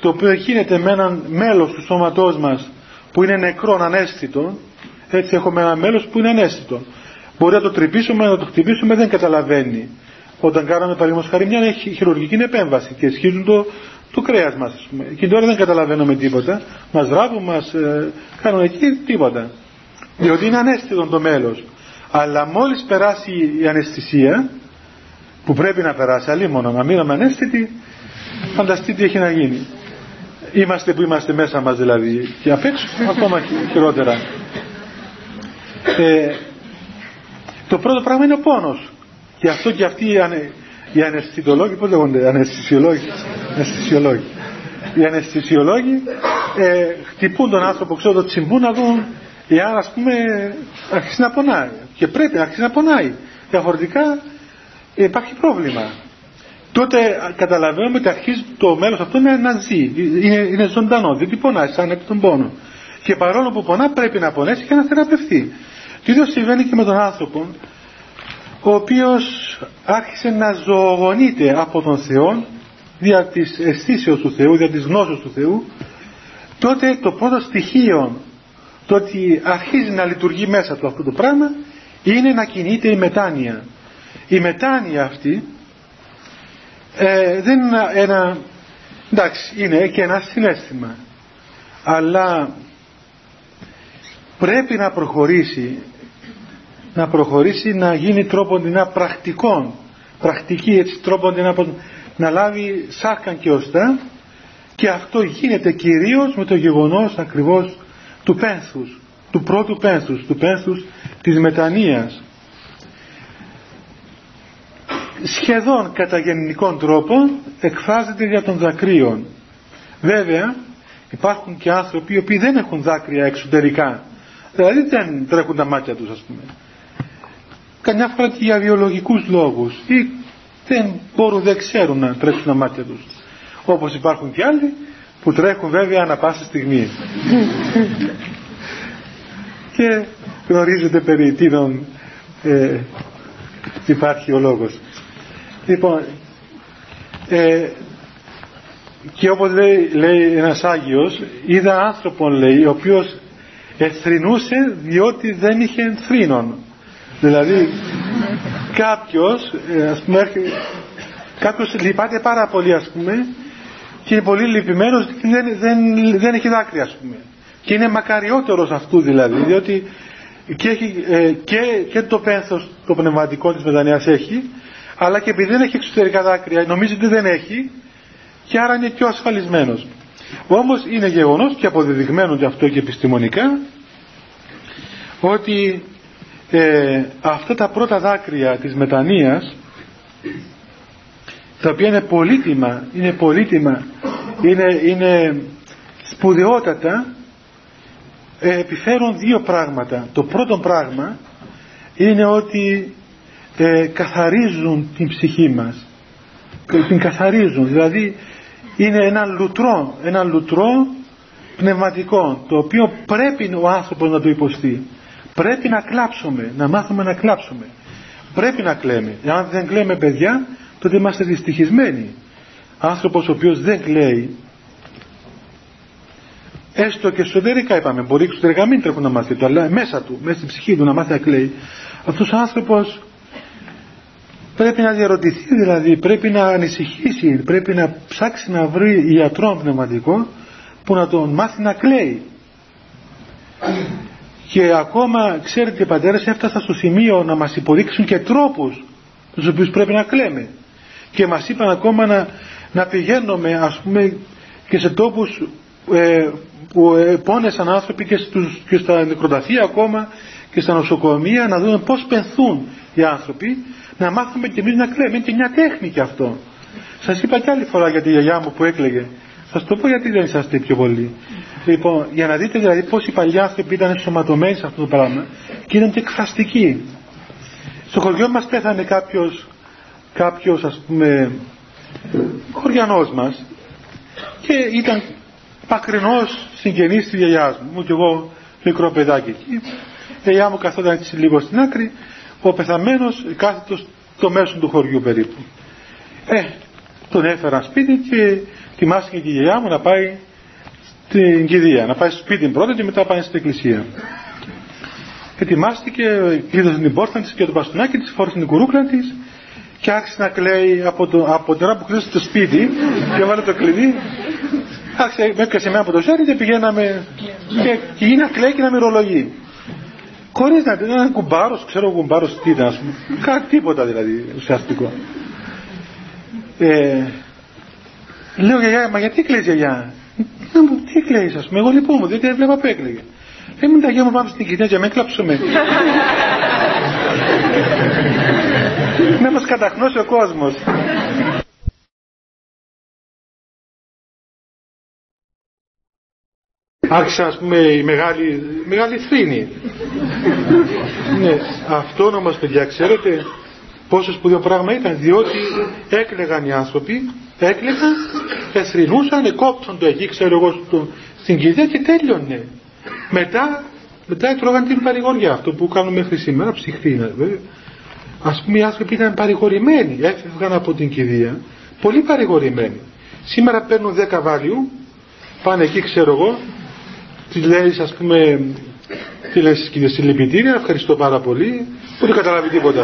το οποίο γίνεται με έναν μέλος του σώματός μας που είναι νεκρό, ανέστητο έτσι έχουμε ένα μέλος που είναι ανέστητο μπορεί να το τρυπήσουμε, να το χτυπήσουμε δεν καταλαβαίνει. Όταν κάναμε παραδείγματος χάρη μια χειρουργική επέμβαση και σχίζουν το, το κρέας μας και τώρα δεν καταλαβαίνουμε τίποτα. Μας ράβουν, μας ε, κάνουν εκεί τίποτα. Διότι είναι ανέστητο το μέλος. Αλλά μόλις περάσει η αναισθησία που πρέπει να περάσει αλλήμον να μείνουμε ανέστητοι φανταστείτε τι έχει να γίνει. Είμαστε που είμαστε μέσα μας δηλαδή. Και απ' έξω ακόμα χειρότερα. Ε, το πρώτο πράγμα είναι ο πόνος. Και αυτό και αυτοί οι, ανε, οι αναισθητολόγοι πώς λέγονται αναισθησιολόγοι αναισθησιολόγοι. Οι αναισθησιολόγοι ε, χτυπούν τον άνθρωπο ξέρω το τσιμπούν να δουν εάν ας πούμε αρχίσει να πονάει. Και πρέπει να αρχίσει να πονάει. Διαφορετικά υπάρχει πρόβλημα. Τότε καταλαβαίνουμε ότι αρχίζει το μέλος αυτό να, να ζει είναι, είναι ζωντανό, δεν πονάει σαν επί τον πόνο. Και παρόλο που πονά πρέπει να πονέσει και να θεραπευτεί το ίδιο συμβαίνει και με τον άνθρωπο ο οποίος άρχισε να ζωογονείται από τον Θεό δια της αισθήσεως του Θεού, δια της γνώσεως του Θεού. Τότε το πρώτο στοιχείο το ότι αρχίζει να λειτουργεί μέσα του αυτό το πράγμα είναι να κινείται η μετάνοια. Η μετάνοια αυτή ε, δεν είναι ένα εντάξει είναι και ένα συνέστημα. Αλλά πρέπει να προχωρήσει να προχωρήσει να γίνει τρόπον πρακτικών πρακτική έτσι τρόπον να λάβει σάρκαν και ωστά και αυτό γίνεται κυρίως με το γεγονός ακριβώς του πένθους του πρώτου πένθους του πένθους της μετανοίας. Σχεδόν κατά γενικών τρόπων εκφράζεται για των δακρύων βέβαια υπάρχουν και άνθρωποι οι οποίοι δεν έχουν δάκρυα εξωτερικά. Δηλαδή δεν τρέχουν τα μάτια τους ας πούμε καμιά φορά και για βιολογικούς λόγους ή δεν μπορούν, δεν ξέρουν να τρέξουν τα μάτια τους. Όπως υπάρχουν και άλλοι που τρέχουν βέβαια ανα πάσα στιγμή. Και γνωρίζετε περί τίνων ε, υπάρχει ο λόγος. Λοιπόν ε, και όπως λέει, λέει ένας Άγιος είδα άνθρωπον λέει ο οποίος εθρινούσε διότι δεν είχε ενθρίνων δηλαδή κάποιος ε, ας πούμε κάποιος λυπάται πάρα πολύ ας πούμε και είναι πολύ λυπημένος και δεν, δεν, δεν έχει δάκρυα ας πούμε. Και είναι μακαριότερος αυτού δηλαδή διότι και, έχει, ε, και, και το πένθος το πνευματικό της μετανοίας έχει αλλά και επειδή δεν έχει εξωτερικά δάκρυα νομίζει ότι δεν έχει και άρα είναι πιο ασφαλισμένος. Όμως είναι γεγονός και αποδεδειγμένο και αυτό και επιστημονικά ότι ε, αυτά τα πρώτα δάκρυα της μετανοίας τα οποία είναι πολύτιμα είναι πολύτιμα είναι, είναι σπουδαιότατα ε, επιφέρουν δύο πράγματα. Το πρώτο πράγμα είναι ότι ε, καθαρίζουν την ψυχή μας. Την καθαρίζουν. Δηλαδή είναι ένα λουτρό ένα λουτρό πνευματικό το οποίο πρέπει ο άνθρωπος να το υποστεί πρέπει να κλάψουμε να μάθουμε να κλάψουμε. Πρέπει να κλαίμε. Αν δεν κλαίμε παιδιά τότε είμαστε δυστυχισμένοι. Άνθρωπος ο οποίος δεν κλαίει έστω και εσωτερικά είπαμε μπορεί εξωτερικά μην τρέχουν να μάθει το αλλά μέσα του, μέσα στην ψυχή του να μάθει να κλαίει. Αυτός ο άνθρωπος πρέπει να διαρωτηθεί δηλαδή πρέπει να ανησυχήσει πρέπει να ψάξει να βρει ιατρό πνευματικό που να τον μάθει να κλαίει και ακόμα ξέρετε οι πατέρες έφτασαν στο σημείο να μας υποδείξουν και τρόπους τους οποίους πρέπει να κλαίμε. Και μας είπαν ακόμα να, να πηγαίνουμε ας πούμε και σε τόπους ε, που ε, πόνεσαν άνθρωποι και, στους, και στα νεκροταφεία ακόμα και στα νοσοκομεία να δούμε πώς πενθούν οι άνθρωποι να μάθουμε και εμείς να κλαίμε. Και μια τέχνη και αυτό. Σας είπα κι άλλη φορά για τη γιαγιά μου που έκλαιγε. Σας το πω γιατί δεν είσαστε πιο πολύ. Λοιπόν, για να δείτε δηλαδή πώς οι παλιοί άνθρωποι ήταν ενσωματωμένοι σε αυτό το πράγμα και ήταν και εκφραστικοί. Στο χωριό μας πέθανε κάποιος, κάποιος ας πούμε, χωριανός μας και ήταν πακρινός συγγενής της γιαγιάς μου, μου και εγώ μικρό παιδάκι εκεί. Η γιαγιά μου καθόταν έτσι λίγο στην άκρη, ο πεθαμένος κάθετος στο μέσο του χωριού περίπου. Ε, τον έφερα σπίτι και ετοιμάστηκε και η γιαγιά μου να πάει στην κηδεία, να πάει στο σπίτι πρώτα και μετά πάει στην εκκλησία. Ετοιμάστηκε, κλείδωσε την πόρτα της και το μπαστούνάκι της, φόρησε την κουρούκλα της και άρχισε να κλαίει από, το, από την ώρα που κλείσει το σπίτι και βάλε το κλειδί. Άρχισε, με έπιασε εμένα από το χέρι και πηγαίναμε και, και γίνει να κλαίει και να μυρολογεί. Χωρίς να ήταν ένα κουμπάρο, ξέρω κουμπάρο τι ήταν, ας πούμε. Κάτι τίποτα δηλαδή ουσιαστικό. Ε, λέω γιαγιά, μα γιατί κλαίει γιαγιά; Να μου, τι κλαίει, ας πούμε. Εγώ λυπούμαι, διότι έβλεπα που έκλαιγε. Δεν μου τα γιαγιά μου πάμε στην κοινωνία για με κλάψουμε. να μας καταχνώσει ο κόσμος. Άρχισε ας πούμε η μεγάλη, μεγάλη θρήνη. ναι, αυτό όμως παιδιά ξέρετε πόσο σπουδαίο πράγμα ήταν διότι έκλεγαν οι άνθρωποι, έκλεγαν, εθρινούσαν, εκόπτουν το εκεί ξέρω εγώ στο, στην κηδεία και τέλειωνε. Μετά, μετά τρώγαν την παρηγοριά αυτό που κάνουμε μέχρι σήμερα, ψυχτήνα βέβαια ας πούμε οι άνθρωποι ήταν παρηγορημένοι, έφευγαν από την κηδεία, πολύ παρηγορημένοι. Σήμερα παίρνουν 10 βάλιου, πάνε εκεί ξέρω εγώ, τη λέει ας πούμε, τι λέει στις κηδείες, συλληπιτήρια, ευχαριστώ πάρα πολύ, που δεν καταλάβει τίποτα.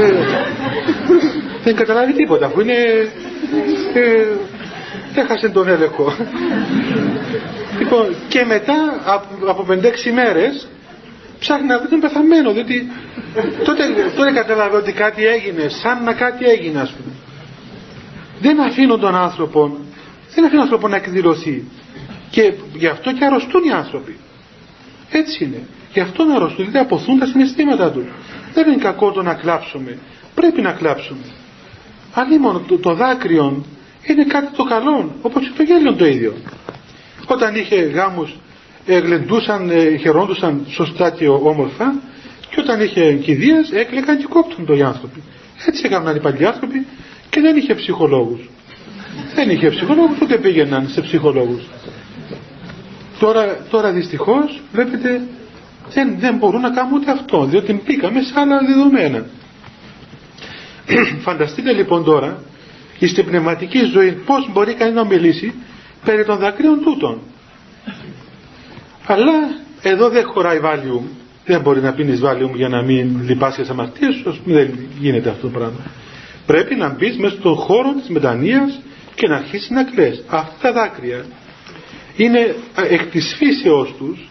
ε, δεν καταλάβει τίποτα, αφού είναι, ε, έχασε τον έλεγχο. λοιπόν, και μετά από, από 5-6 μέρες ψάχνει να βρει τον πεθαμένο, διότι τότε, τότε κατάλαβε ότι κάτι έγινε, σαν να κάτι έγινε ας πούμε. Δεν αφήνουν τον άνθρωπο, δεν αφήνουν τον άνθρωπο να εκδηλωθεί. Και γι' αυτό και αρρωστούν οι άνθρωποι. Έτσι είναι. Γι' αυτό να αρρωστούν, δηλαδή αποθούν τα συναισθήματα τους. Δεν είναι κακό το να κλάψουμε. Πρέπει να κλάψουμε. Αν μόνο το, το δάκρυο είναι κάτι το καλό, όπως και το γέλιο το ίδιο. Όταν είχε γάμους εγλεντούσαν, ε, χαιρόντουσαν σωστά και όμορφα και όταν είχε κηδείες έκλαιγαν και κόπτουν το οι άνθρωποι. Έτσι έκαναν οι παλιοί άνθρωποι και δεν είχε ψυχολόγους. Δεν είχε ψυχολόγους ούτε πήγαιναν σε ψυχολόγους. Τώρα, τώρα δυστυχώς βλέπετε δεν, δεν μπορούν να κάνουν ούτε αυτό διότι μπήκαμε σε άλλα δεδομένα. Φανταστείτε λοιπόν τώρα στην πνευματική ζωή πώς μπορεί κανείς να μιλήσει περί των δακρύων τούτων. Αλλά εδώ δεν χωράει βάλιου. Δεν μπορεί να πίνεις βάλιου για να μην λυπάσει τις αμαρτίες σου. Δεν γίνεται αυτό το πράγμα. Πρέπει να μπεις μέσα στον χώρο της μετανοίας και να αρχίσεις να κλαις. Αυτά τα δάκρυα είναι εκ της φύσεώς τους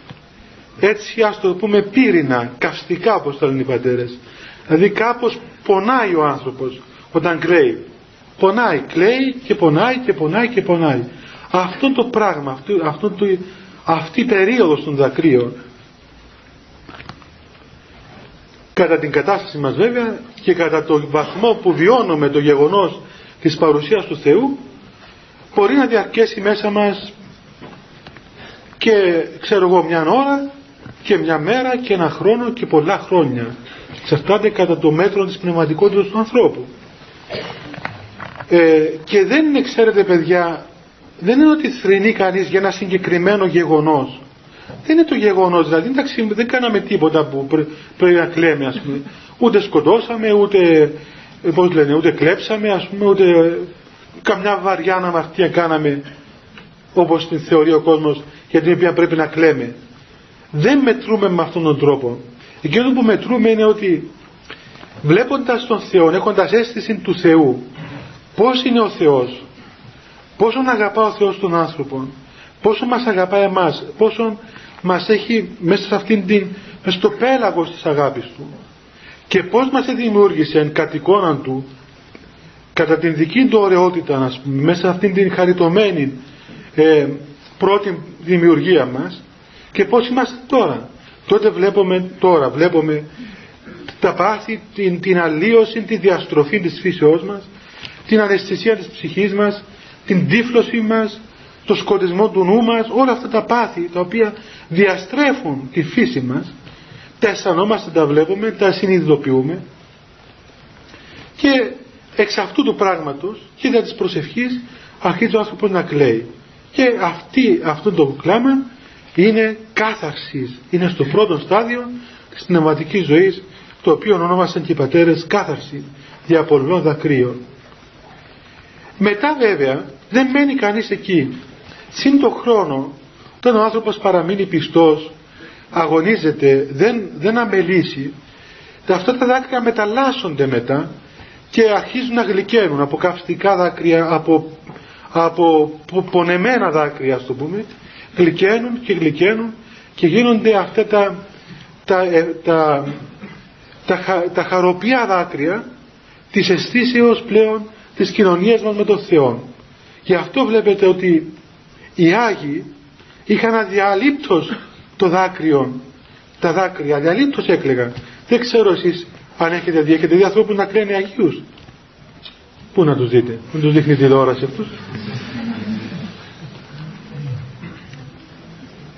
έτσι ας το πούμε πύρινα, καυστικά όπως τα λένε οι πατέρες. Δηλαδή κάπως πονάει ο άνθρωπος όταν κλαίει. Πονάει, κλαίει και πονάει και πονάει και πονάει. Αυτό το πράγμα, αυτό, αυτό το, αυτή η περίοδος των δακρύων κατά την κατάσταση μας βέβαια και κατά τον βαθμό που βιώνουμε το γεγονός της παρουσίας του Θεού μπορεί να διαρκέσει μέσα μας και ξέρω εγώ μια ώρα και μια μέρα και ένα χρόνο και πολλά χρόνια εξαρτάται κατά το μέτρο της πνευματικότητας του ανθρώπου ε, και δεν είναι ξέρετε παιδιά δεν είναι ότι θρυνεί κανείς για ένα συγκεκριμένο γεγονός. Δεν είναι το γεγονός, δηλαδή εντάξει, δεν κάναμε τίποτα που πρέπει να κλαίμε ας πούμε. Ούτε σκοτώσαμε, ούτε, πώς λένε, ούτε κλέψαμε ας πούμε, ούτε καμιά βαριά αναμαρτία κάναμε όπως την θεωρεί ο κόσμος για την οποία πρέπει να κλαίμε. Δεν μετρούμε με αυτόν τον τρόπο. Εκείνο που μετρούμε είναι ότι βλέποντας τον Θεό, έχοντας αίσθηση του Θεού, πώς είναι ο Θεός, πόσο αγαπά ο Θεός τον άνθρωπο, πόσο μας αγαπά εμάς, πόσο μας έχει μέσα σε αυτήν την, μέσα στο πέλαγος της αγάπης Του και πώς μας δημιούργησε κατ' εικόνα Του κατά την δική Του ωραιότητα μέσα σε αυτήν την χαριτωμένη ε, πρώτη δημιουργία μας και πώς είμαστε τώρα. Τότε βλέπουμε, τώρα βλέπουμε τα πάθη, την, την αλλίωση, τη διαστροφή της φύσεώς μας την αναισθησία της ψυχής μας, την τύφλωση μας, το σκοτισμό του νου μας, όλα αυτά τα πάθη τα οποία διαστρέφουν τη φύση μας, τα αισθανόμαστε, τα βλέπουμε, τα συνειδητοποιούμε και εξ αυτού του πράγματος και για της προσευχής αρχίζει ο άνθρωπος να κλαίει. Και αυτή, αυτό το κλάμα είναι κάθαρσης. Είναι στο πρώτο στάδιο της πνευματικής ζωής το οποίο ονόμασαν και οι πατέρες κάθαρσης διαπολβών δακρύων. Μετά βέβαια δεν μένει κανείς εκεί. Συν το χρόνο όταν ο άνθρωπος παραμείνει πιστός αγωνίζεται, δεν, δεν αμελήσει αυτά τα δάκρυα μεταλλάσσονται μετά και αρχίζουν να γλυκαίνουν από καυστικά δάκρυα, από, από πονεμένα δάκρυα ας το πούμε γλυκαίνουν και γλυκαίνουν και γίνονται αυτά τα, τα, ε, τα, τα, τα χαροπιά δάκρυα της αισθήσεως πλέον της κοινωνίας μας με τον Θεό. Γι' αυτό βλέπετε ότι οι Άγιοι είχαν αδιαλείπτως το δάκρυο, τα δάκρυα, αδιαλείπτως έκλαιγαν. Δεν ξέρω εσείς αν έχετε δει, έχετε δει ανθρώπους να κλαίνουν Αγίους. Πού να τους δείτε, δεν τους δείχνει τηλεόραση αυτούς.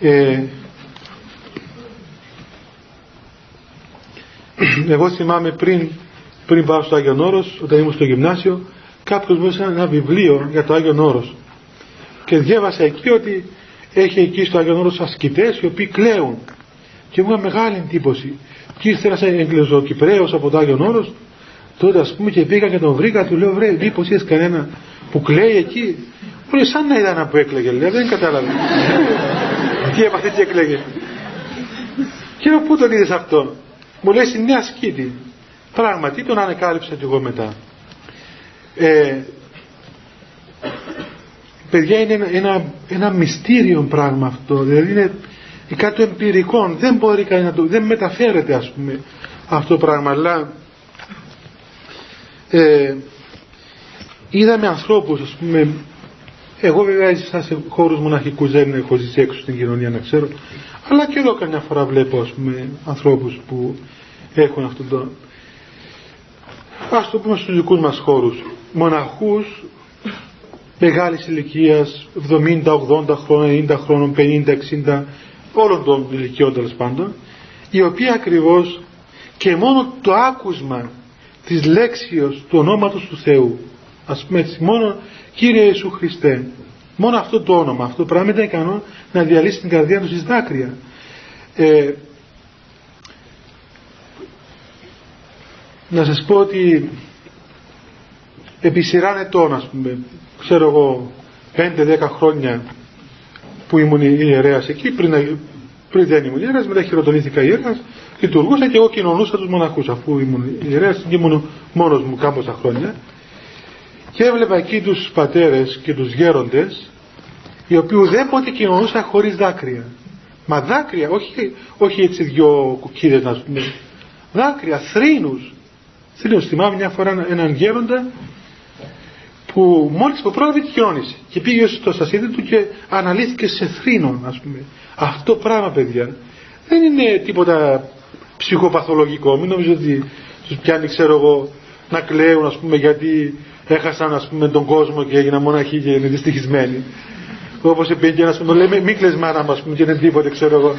Ε, εγώ θυμάμαι πριν, πριν πάω στο Άγιον Όρος, όταν ήμουν στο γυμνάσιο, κάποιος μου ένα βιβλίο για το Άγιον Όρος. Και διάβασα εκεί ότι έχει εκεί στο Άγιον Όρος ασκητές οι οποίοι κλαίουν. Και μου έκανε μεγάλη εντύπωση. Και ήρθε ένας Εγγλεζοκυπρέος από το Άγιον Όρος, τότε ας πούμε και πήγα και τον βρήκα, του λέω βρε, μήπως είδες κανένα που κλαίει εκεί; Μου λέει σαν να είδα ένα που έκλαιγε, λέει, δεν κατάλαβε. Τι έπαθε και έκλαιγε. Και λέω πού τον είδες αυτό. Μου λέει στην Νέα Σκήτη. Πράγματι τον ανεκάλυψα κι εγώ μετά. Ε, παιδιά είναι ένα, ένα, ένα μυστήριο πράγμα αυτό. Δηλαδή είναι κάτι εμπειρικό. Δεν μπορεί κανεί να το. δεν μεταφέρεται ας πούμε αυτό το πράγμα. Αλλά ε, είδαμε ανθρώπους ας πούμε εγώ βέβαια έζησα σε χώρους μοναχικούς δεν έχω ζήσει έξω στην κοινωνία να ξέρω αλλά και εδώ καμιά φορά βλέπω ας πούμε ανθρώπους που έχουν αυτό το ας το πούμε στους δικούς μας χώρους. Μοναχούς μεγάλης ηλικίας 70, 80 χρόνων, 90 χρόνων, 50, 60 όλων των ηλικιών τέλος πάντων οι οποίοι ακριβώς και μόνο το άκουσμα της λέξεως του ονόματος του Θεού. Ας πούμε έτσι μόνο Κύριε Ιησού Χριστέ μόνο αυτό το όνομα αυτό το πράγμα ήταν ικανό να διαλύσει την καρδιά του στις δάκρυα. Ε, να σας πω ότι επί σειράν ετών ας πούμε ξέρω εγώ 5-10 χρόνια που ήμουν ιερέας εκεί πριν, πριν δεν ήμουν ιερέας μετά χειροτονήθηκα ιερέας λειτουργούσα και εγώ κοινωνούσα τους μοναχούς αφού ήμουν ιερέας και ήμουν μόνος μου κάμποσα χρόνια. Και έβλεπα εκεί τους πατέρες και τους γέροντες οι οποίοι ουδέποτε κοινωνούσαν χωρίς δάκρυα. Μα δάκρυα όχι, όχι έτσι δυο κουκίδες να πούμε δάκρυα, θρήνους. Θρήνους θυμάμαι μια φορά έναν γέροντα που μόλις που πρόλαβε και κοινώνησε και πήγε στο σασίδι του και αναλύθηκε σε θρήνων ας πούμε. Αυτό πράγμα παιδιά δεν είναι τίποτα ψυχοπαθολογικό. Μην νομίζω ότι τους πιάνει ξέρω εγώ να κλαίουν ας πούμε γιατί έχασαν ας πούμε τον κόσμο και έγιναν μοναχοί και είναι δυστυχισμένοι. Όπως είπε ένας που λέει μη κλαις μάνα μου ας πούμε και είναι τίποτε ξέρω εγώ.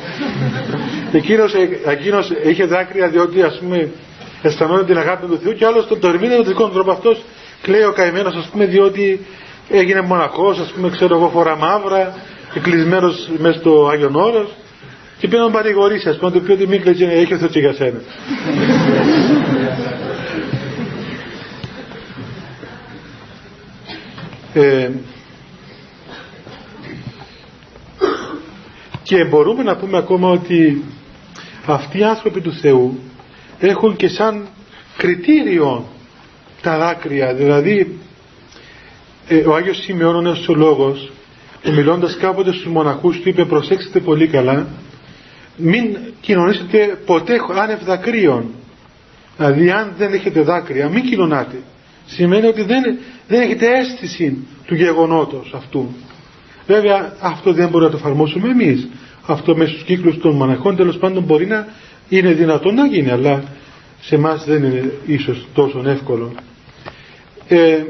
Εκείνος, εκείνος είχε δάκρυα διότι ας πούμε αισθανόταν την αγάπη του Θεού και άλλος τον το ερμήνευε με τον δικό τρόπο. Αυτός κλαίει ο καημένος ας πούμε διότι έγινε μοναχός ας πούμε ξέρω εγώ φορά μαύρα κλεισμένος μέσα στο Άγιον Όρος και πήγαινε να παρηγορήσει ας πούμε το πει ότι μην κλαις έχει ο Θεός για σένα. Ε, και μπορούμε να πούμε ακόμα ότι αυτοί οι άνθρωποι του Θεού έχουν και σαν κριτήριο τα δάκρυα. Δηλαδή ε, ο Άγιος Σημειών ο Νεοσολόγος μιλώντας κάποτε στους μοναχούς του είπε προσέξτε πολύ καλά μην κοινωνήσετε ποτέ άνευ δακρύων δηλαδή αν δεν έχετε δάκρυα μην κοινωνάτε. Σημαίνει ότι δεν, δεν έχετε αίσθηση του γεγονότος αυτού. Βέβαια αυτό δεν μπορεί να το εφαρμόσουμε εμείς. Αυτό μέσα στους κύκλους των μοναχών τέλος πάντων μπορεί να είναι δυνατόν να γίνει αλλά σε εμάς δεν είναι ίσως τόσο εύκολο. Ε,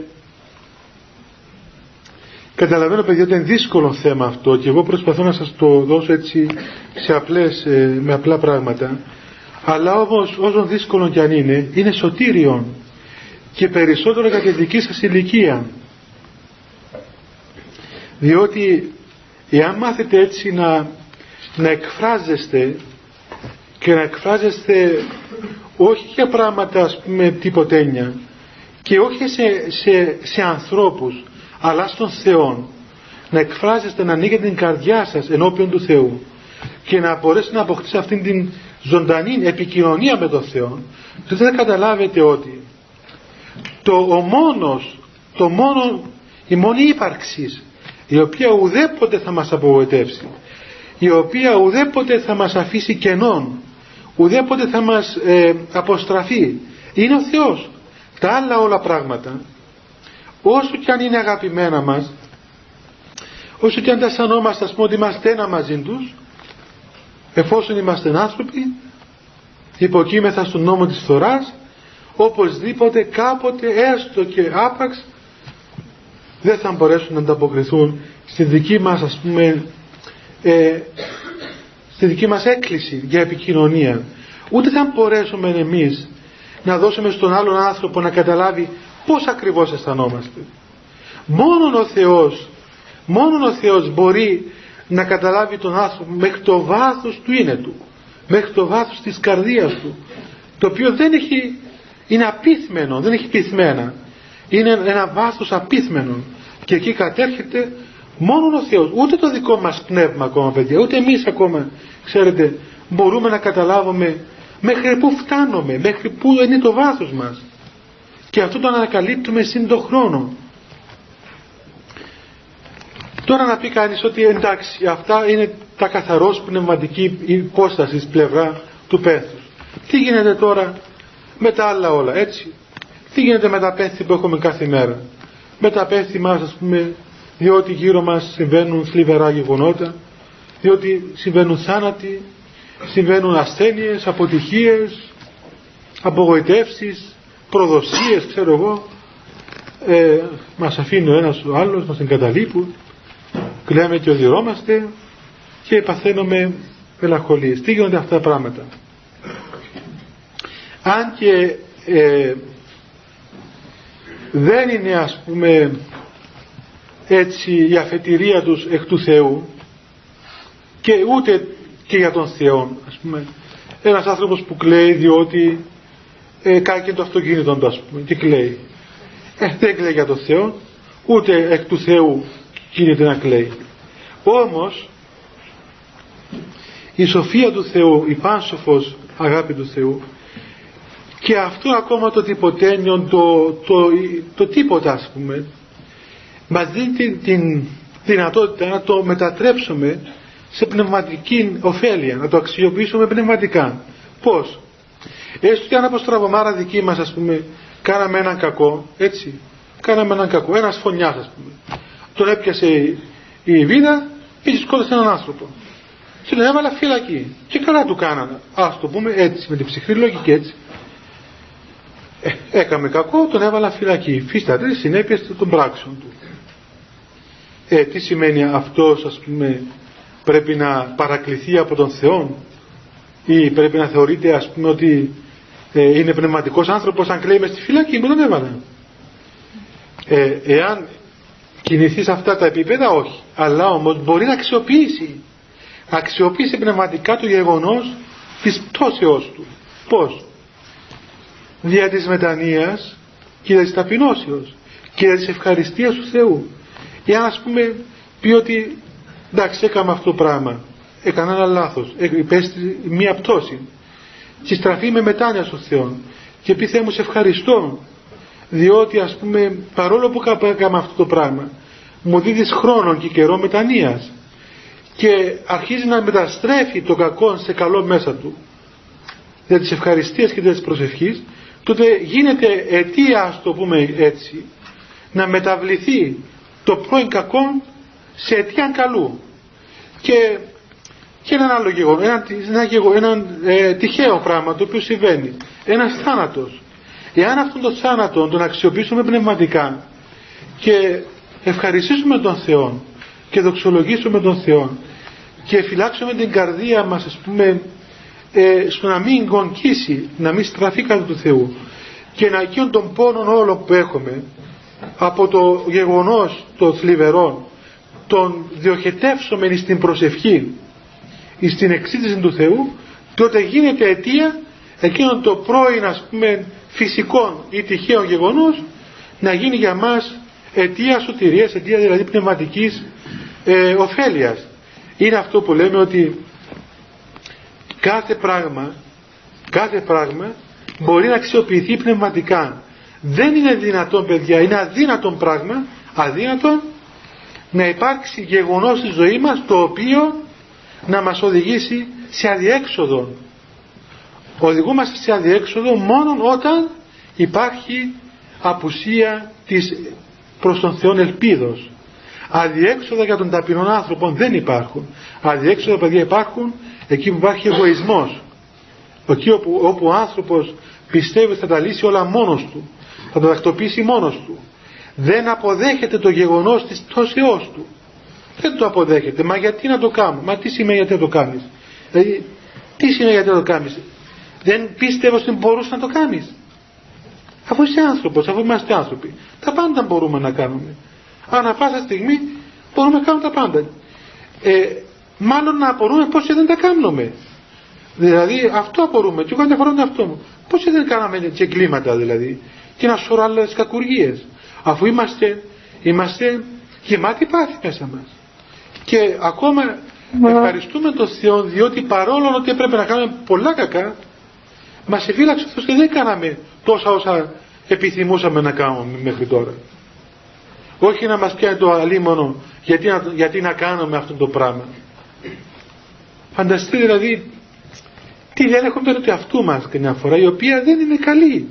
Καταλαβαίνω παιδιά ότι είναι δύσκολο θέμα αυτό και εγώ προσπαθώ να σας το δώσω έτσι σε απλές, ε, με απλά πράγματα. Αλλά όμως όσο δύσκολο κι αν είναι, είναι σωτήριον και περισσότερο για τη δική σας ηλικία. Διότι εάν μάθετε έτσι να, να εκφράζεστε και να εκφράζεστε όχι για πράγματα ας πούμε τυποτένια και όχι σε, σε, σε ανθρώπους αλλά στον Θεό να εκφράζεστε να ανοίγετε την καρδιά σας ενώπιον του Θεού και να μπορέσετε να αποκτήσετε αυτήν την ζωντανή επικοινωνία με τον Θεό τότε θα καταλάβετε ότι το ο μόνος, το μόνο, η μόνη ύπαρξης η οποία ουδέποτε θα μας απογοητεύσει η οποία ουδέποτε θα μας αφήσει κενών ουδέποτε θα μας ε, αποστραφεί είναι ο Θεός. Τα άλλα όλα πράγματα όσο και αν είναι αγαπημένα μας όσο και αν τα αισθανόμαστε ας πούμε ότι είμαστε ένα μαζί τους εφόσον είμαστε άνθρωποι υποκείμεθα στον νόμο της θωράς οπωσδήποτε κάποτε έστω και άπαξ δεν θα μπορέσουν να ανταποκριθούν στη δική μας ας πούμε ε, στη δική μας έκκληση για επικοινωνία. Ούτε θα μπορέσουμε εμείς να δώσουμε στον άλλον άνθρωπο να καταλάβει πώς ακριβώς αισθανόμαστε. Μόνον ο Θεός μόνον ο Θεός μπορεί να καταλάβει τον άνθρωπο μέχρι το βάθος του είναι του μέχρι το βάθος της καρδίας του το οποίο δεν έχει είναι απίθμενο, δεν έχει πυθμένα είναι ένα βάθος απίθμενο και εκεί κατέρχεται μόνο ο Θεός. Ούτε το δικό μας πνεύμα ακόμα παιδιά ούτε εμείς ακόμα ξέρετε μπορούμε να καταλάβουμε μέχρι πού φτάνουμε μέχρι πού είναι το βάθος μας και αυτό το ανακαλύπτουμε σύν το χρόνο. Τώρα να πει κανείς ότι εντάξει αυτά είναι τα καθαρός πνευματική υπόσταση πλευρά του πέθους. Τι γίνεται τώρα με τα άλλα όλα έτσι; Τι γίνεται με τα πέθη που έχουμε κάθε μέρα; Με τα πέθη μας ας πούμε διότι γύρω μας συμβαίνουν θλιβερά γεγονότα διότι συμβαίνουν θάνατοι συμβαίνουν ασθένειες, αποτυχίες απογοητεύσεις προδοσίες ξέρω εγώ ε, μας αφήνει ο ένας ο άλλος μας εγκαταλείπουν κλαίμε και οδηρώμαστε και παθαίνουμε μελαγχολίες. Τι γίνονται αυτά τα πράγματα. Αν και ε, δεν είναι ας πούμε έτσι η αφετηρία τους εκ του Θεού και ούτε και για τον Θεό ας πούμε. Ένας άνθρωπος που κλαίει διότι ε, κάνει το αυτοκίνητο του ας πούμε και κλαίει ε, δεν κλαίει για τον Θεό ούτε εκ του Θεού γίνεται να κλαίει όμως η σοφία του Θεού η πάνσοφος αγάπη του Θεού και αυτό ακόμα το τυποτένιο το, το, το, τίποτα ας πούμε μας δίνει την, την δυνατότητα να το μετατρέψουμε σε πνευματική ωφέλεια, να το αξιοποιήσουμε πνευματικά. Πώς; Έστω και αν από στραβωμάρα δική μας ας πούμε κάναμε έναν κακό, έτσι, κάναμε έναν κακό, ένας φωνιάς ας πούμε. Τον έπιασε η βίδα και σκότωσε έναν άνθρωπο. Και τον έβαλα φυλακή. Και καλά του κάνανε. Ας το πούμε έτσι, με την ψυχρή λογική έτσι. Ε, έκαμε κακό, τον έβαλα φυλακή. Φύσταται συνέπειες των πράξεων του. Ε, τι σημαίνει αυτός ας πούμε πρέπει να παρακληθεί από τον Θεό ή πρέπει να θεωρείται ας πούμε ότι ε, είναι πνευματικός άνθρωπος αν κλαίει μες στη φυλακή που τον έβαλα. Ε, εάν κινηθείς σε αυτά τα επίπεδα όχι. Αλλά όμως μπορεί να αξιοποιήσει. Να αξιοποιήσει πνευματικά το γεγονός της πτώσεώς του. Πώς; Δια της μετανοίας και δια της ταπεινώσεως και δια της ευχαριστίας του Θεού για να ας πούμε πει ότι εντάξει έκανα αυτό το πράγμα έκανα ένα λάθος υπέστη μία πτώση και στραφεί με μετάνοια στο Θεό και πει Θεέ μου σε ευχαριστώ διότι ας πούμε παρόλο που έκανα αυτό το πράγμα μου δίδεις χρόνο και καιρό μετανοίας και αρχίζει να μεταστρέφει το κακό σε καλό μέσα του για της ευχαριστίας και της προσευχής τότε γίνεται αιτία, ας το πούμε έτσι, να μεταβληθεί το πρώην κακό σε αιτία καλού. Και, και ένα άλλο γεγονό, ένα, ένα, ένα ε, τυχαίο πράγμα το οποίο συμβαίνει. Ένας θάνατος. Εάν αυτόν τον θάνατο τον αξιοποιήσουμε πνευματικά και ευχαριστήσουμε τον Θεό και δοξολογήσουμε τον Θεό και φυλάξουμε την καρδία μας ας πούμε ε, στο να μην κονκίσει, να μην στραφεί κατά του Θεού και να εκείνον τον πόνο όλο που έχουμε από το γεγονός των θλιβερών τον διοχετεύσουμε στην προσευχή στην εξήτηση του Θεού τότε γίνεται αιτία εκείνον το πρώην ας πούμε φυσικό ή τυχαίο γεγονός να γίνει για μας αιτία σωτηρίας, αιτία δηλαδή πνευματικής ε, ωφέλειας. Είναι αυτό που λέμε ότι κάθε πράγμα, κάθε πράγμα μπορεί να αξιοποιηθεί πνευματικά. Δεν είναι δυνατόν παιδιά, είναι αδύνατον πράγμα, αδύνατον να υπάρξει γεγονός στη ζωή μας το οποίο να μας οδηγήσει σε αδιέξοδο. Οδηγούμαστε σε αδιέξοδο μόνο όταν υπάρχει απουσία της προς τον Θεό ελπίδος. Αδιέξοδα για τον ταπεινών άνθρωπο δεν υπάρχουν. Αδιέξοδα παιδιά υπάρχουν εκεί που υπάρχει εγωισμός. Εκεί όπου, όπου ο άνθρωπος πιστεύει ότι θα τα λύσει όλα μόνος του. Θα το τακτοποιήσει μόνος του. Δεν αποδέχεται το γεγονός της πτώσεώς του. Δεν το αποδέχεται. Μα γιατί να το κάνω; Μα τι σημαίνει γιατί να το κάνεις; Δηλαδή, τι σημαίνει γιατί να το κάνεις; Δεν πίστευες ότι μπορούσες να το κάνεις; Αφού είσαι άνθρωπος, αφού είμαστε άνθρωποι. Τα πάντα μπορούμε να κάνουμε. Ανά πάσα στιγμή μπορούμε να κάνουμε τα πάντα. Ε, μάλλον να απορούμε πώς δεν τα κάνουμε. Δηλαδή αυτό απορούμε και εγώ αναφορώ τον αυτό μου. Πώς δεν κάναμε και κλίματα δηλαδή και ένα σωρό άλλες κακουργίες. Αφού είμαστε, είμαστε γεμάτοι πάθη μέσα μας. Και ακόμα ευχαριστούμε τον Θεό διότι παρόλο ότι έπρεπε να κάνουμε πολλά κακά μας εφύλαξε αυτός και δεν κάναμε τόσα όσα επιθυμούσαμε να κάνουμε μέχρι τώρα. Όχι να μας πιάνει το αλίμονο γιατί να, γιατί να κάνουμε αυτό το πράγμα. Φανταστείτε δηλαδή τι δεν έχουμε τώρα του αυτού μας μια φορά η οποία δεν είναι καλή.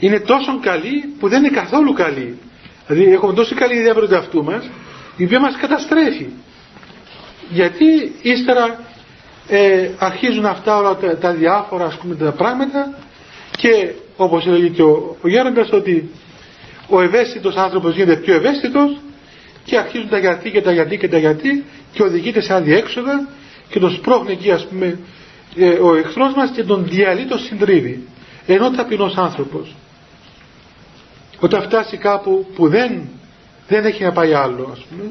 Είναι τόσο καλή που δεν είναι καθόλου καλή. Δηλαδή έχουμε τόσο καλή ιδέα από του αυτού μας η οποία μας καταστρέφει. Γιατί ύστερα ε, αρχίζουν αυτά όλα τα, διάφορα ας πούμε τα πράγματα και όπως έλεγε και ο, ο Γέροντας ότι ο ευαίσθητος άνθρωπος γίνεται πιο ευαίσθητος και αρχίζουν τα γιατί και τα γιατί και τα γιατί και οδηγείται σε αδιέξοδα και τον σπρώχνει εκεί ας πούμε ε, ο εχθρός μας και τον διαλύει τον συντρίβει ενώ ταπεινός άνθρωπος όταν φτάσει κάπου που δεν, δεν έχει να πάει άλλο ας πούμε.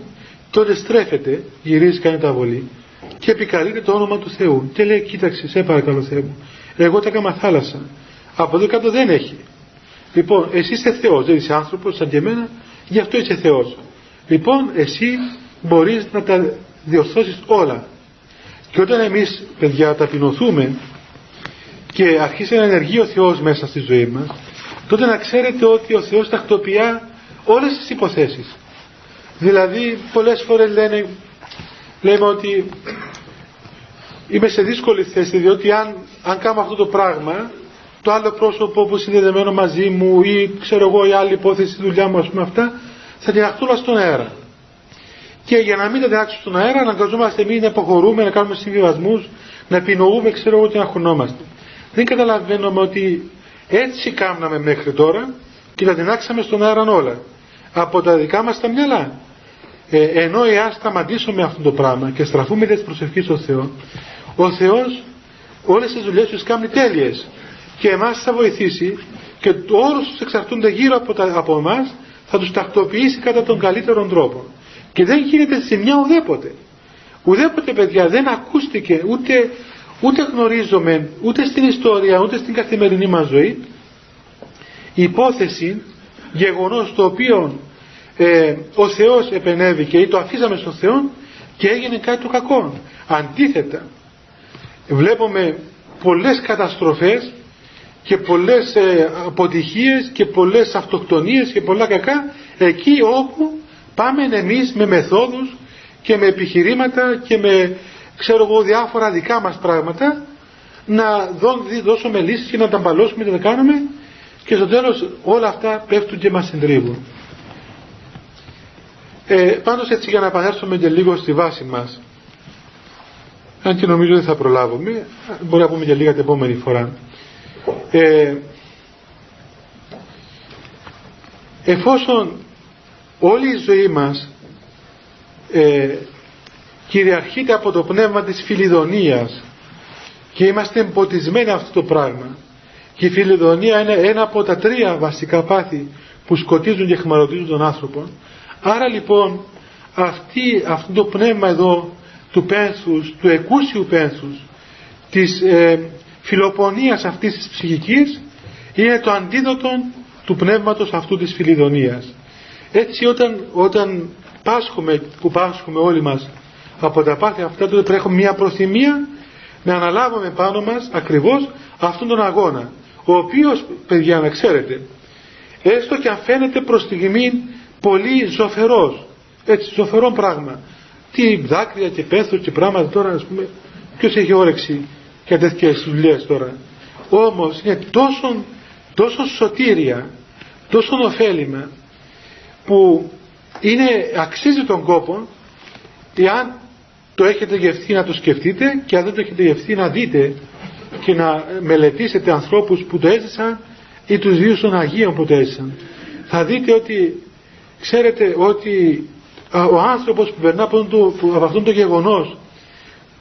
Τότε στρέφεται γυρίζει κάνει τα βολή και επικαλείται το όνομα του Θεού και λέει κοίταξε σε παρακαλώ Θεέ μου εγώ τα έκανα θάλασσα. Από εδώ κάτω δεν έχει λοιπόν εσύ είσαι Θεός δεν είσαι άνθρωπος σαν και εμένα γι' αυτό είσαι Θεός. Λοιπόν εσύ μπορείς να τα διορθώσεις όλα. Και όταν εμείς παιδιά ταπεινωθούμε και αρχίσει να ενεργεί ο Θεός μέσα στη ζωή μας τότε να ξέρετε ότι ο Θεός τακτοποιεί όλες τις υποθέσεις. Δηλαδή πολλές φορές λένε λέμε ότι είμαι σε δύσκολη θέση διότι αν, αν κάνω αυτό το πράγμα το άλλο πρόσωπο που είναι συνδεδεμένο μαζί μου ή ξέρω εγώ η άλλη υπόθεση στη δουλειά μου ας πούμε αυτά θα την αχτούλα στον αέρα. Και για να μην τα τεινάξουμε στον αέρα αναγκαζόμαστε εμείς να υποχωρούμε, να κάνουμε συμβιβασμούς, να επινοούμε ξέρω εγώ ότι να χωνόμαστε δεν καταλαβαίνουμε ότι έτσι κάναμε μέχρι τώρα και τα τεινάξαμε στον αέρα όλα από τα δικά μας τα μυαλά. Ε, ενώ εάν σταματήσουμε αυτό το πράγμα και στραφούμε τις προσευχές στο Θεό ο Θεός όλες τις δουλειές τους κάνει τέλειες. Και εμάς θα βοηθήσει και όλους τους εξαρτούνται γύρω από, τα, από εμάς θα τους τακτοποιήσει κατά τον καλύτερο τρόπο. Και δεν γίνεται ζημιά ουδέποτε. Ουδέποτε παιδιά δεν ακούστηκε ούτε, ούτε γνωρίζουμε ούτε στην ιστορία ούτε στην καθημερινή μας ζωή υπόθεση γεγονός το οποίο ε, ο Θεός επενέβηκε ή το αφήσαμε στον Θεό και έγινε κάτι το κακό. Αντίθετα, βλέπουμε πολλές καταστροφές και πολλές ε, αποτυχίες και πολλές αυτοκτονίες και πολλά κακά εκεί όπου πάμε εμείς με μεθόδους και με επιχειρήματα και με ξέρω εγώ διάφορα δικά μας πράγματα να δώσουμε λύσεις και να τα μπαλώσουμε και να τα κάνουμε και στο τέλος όλα αυτά πέφτουν και μας συντρίβουν. Ε, πάντως έτσι για να επανέλθουμε και λίγο στη βάση μας αν και νομίζω δεν θα προλάβουμε μπορεί να πούμε και λίγα την επόμενη φορά ε, εφόσον όλη η ζωή μας ε, κυριαρχείται από το πνεύμα της φιλιδονίας και είμαστε εμποτισμένοι αυτό το πράγμα και η φιλιδονία είναι ένα από τα τρία βασικά πάθη που σκοτίζουν και χρηματοδοτίζουν τον άνθρωπο. Άρα λοιπόν αυτή, αυτό το πνεύμα εδώ του πένθους, του εκούσιου πένθους της ε, φιλοπονίας αυτής της ψυχικής είναι το αντίδοτο του πνεύματος αυτού της φιλιδονίας. Έτσι όταν, όταν πάσχουμε που πάσχουμε όλοι μας από τα πάθη αυτά τότε πρέπει έχουμε μια προθυμία να αναλάβουμε πάνω μας ακριβώς αυτόν τον αγώνα ο οποίος παιδιά να ξέρετε έστω και αν φαίνεται προς στιγμή πολύ ζωφερός έτσι ζωφερό πράγμα. Τι δάκρυα και πέθος και πράγματα τώρα ας πούμε ποιος έχει όρεξη για τέτοιες δουλειές τώρα. Όμως είναι τόσο, τόσο σωτήρια τόσο ωφέλιμα που είναι, αξίζει τον κόπο εάν το έχετε γευθεί να το σκεφτείτε και αν δεν το έχετε γευθεί να δείτε και να μελετήσετε ανθρώπους που το έζησαν ή τους δύο των Αγίων που το έζησαν. Θα δείτε ότι ξέρετε ότι ο άνθρωπος που περνά από, το, από αυτόν το γεγονός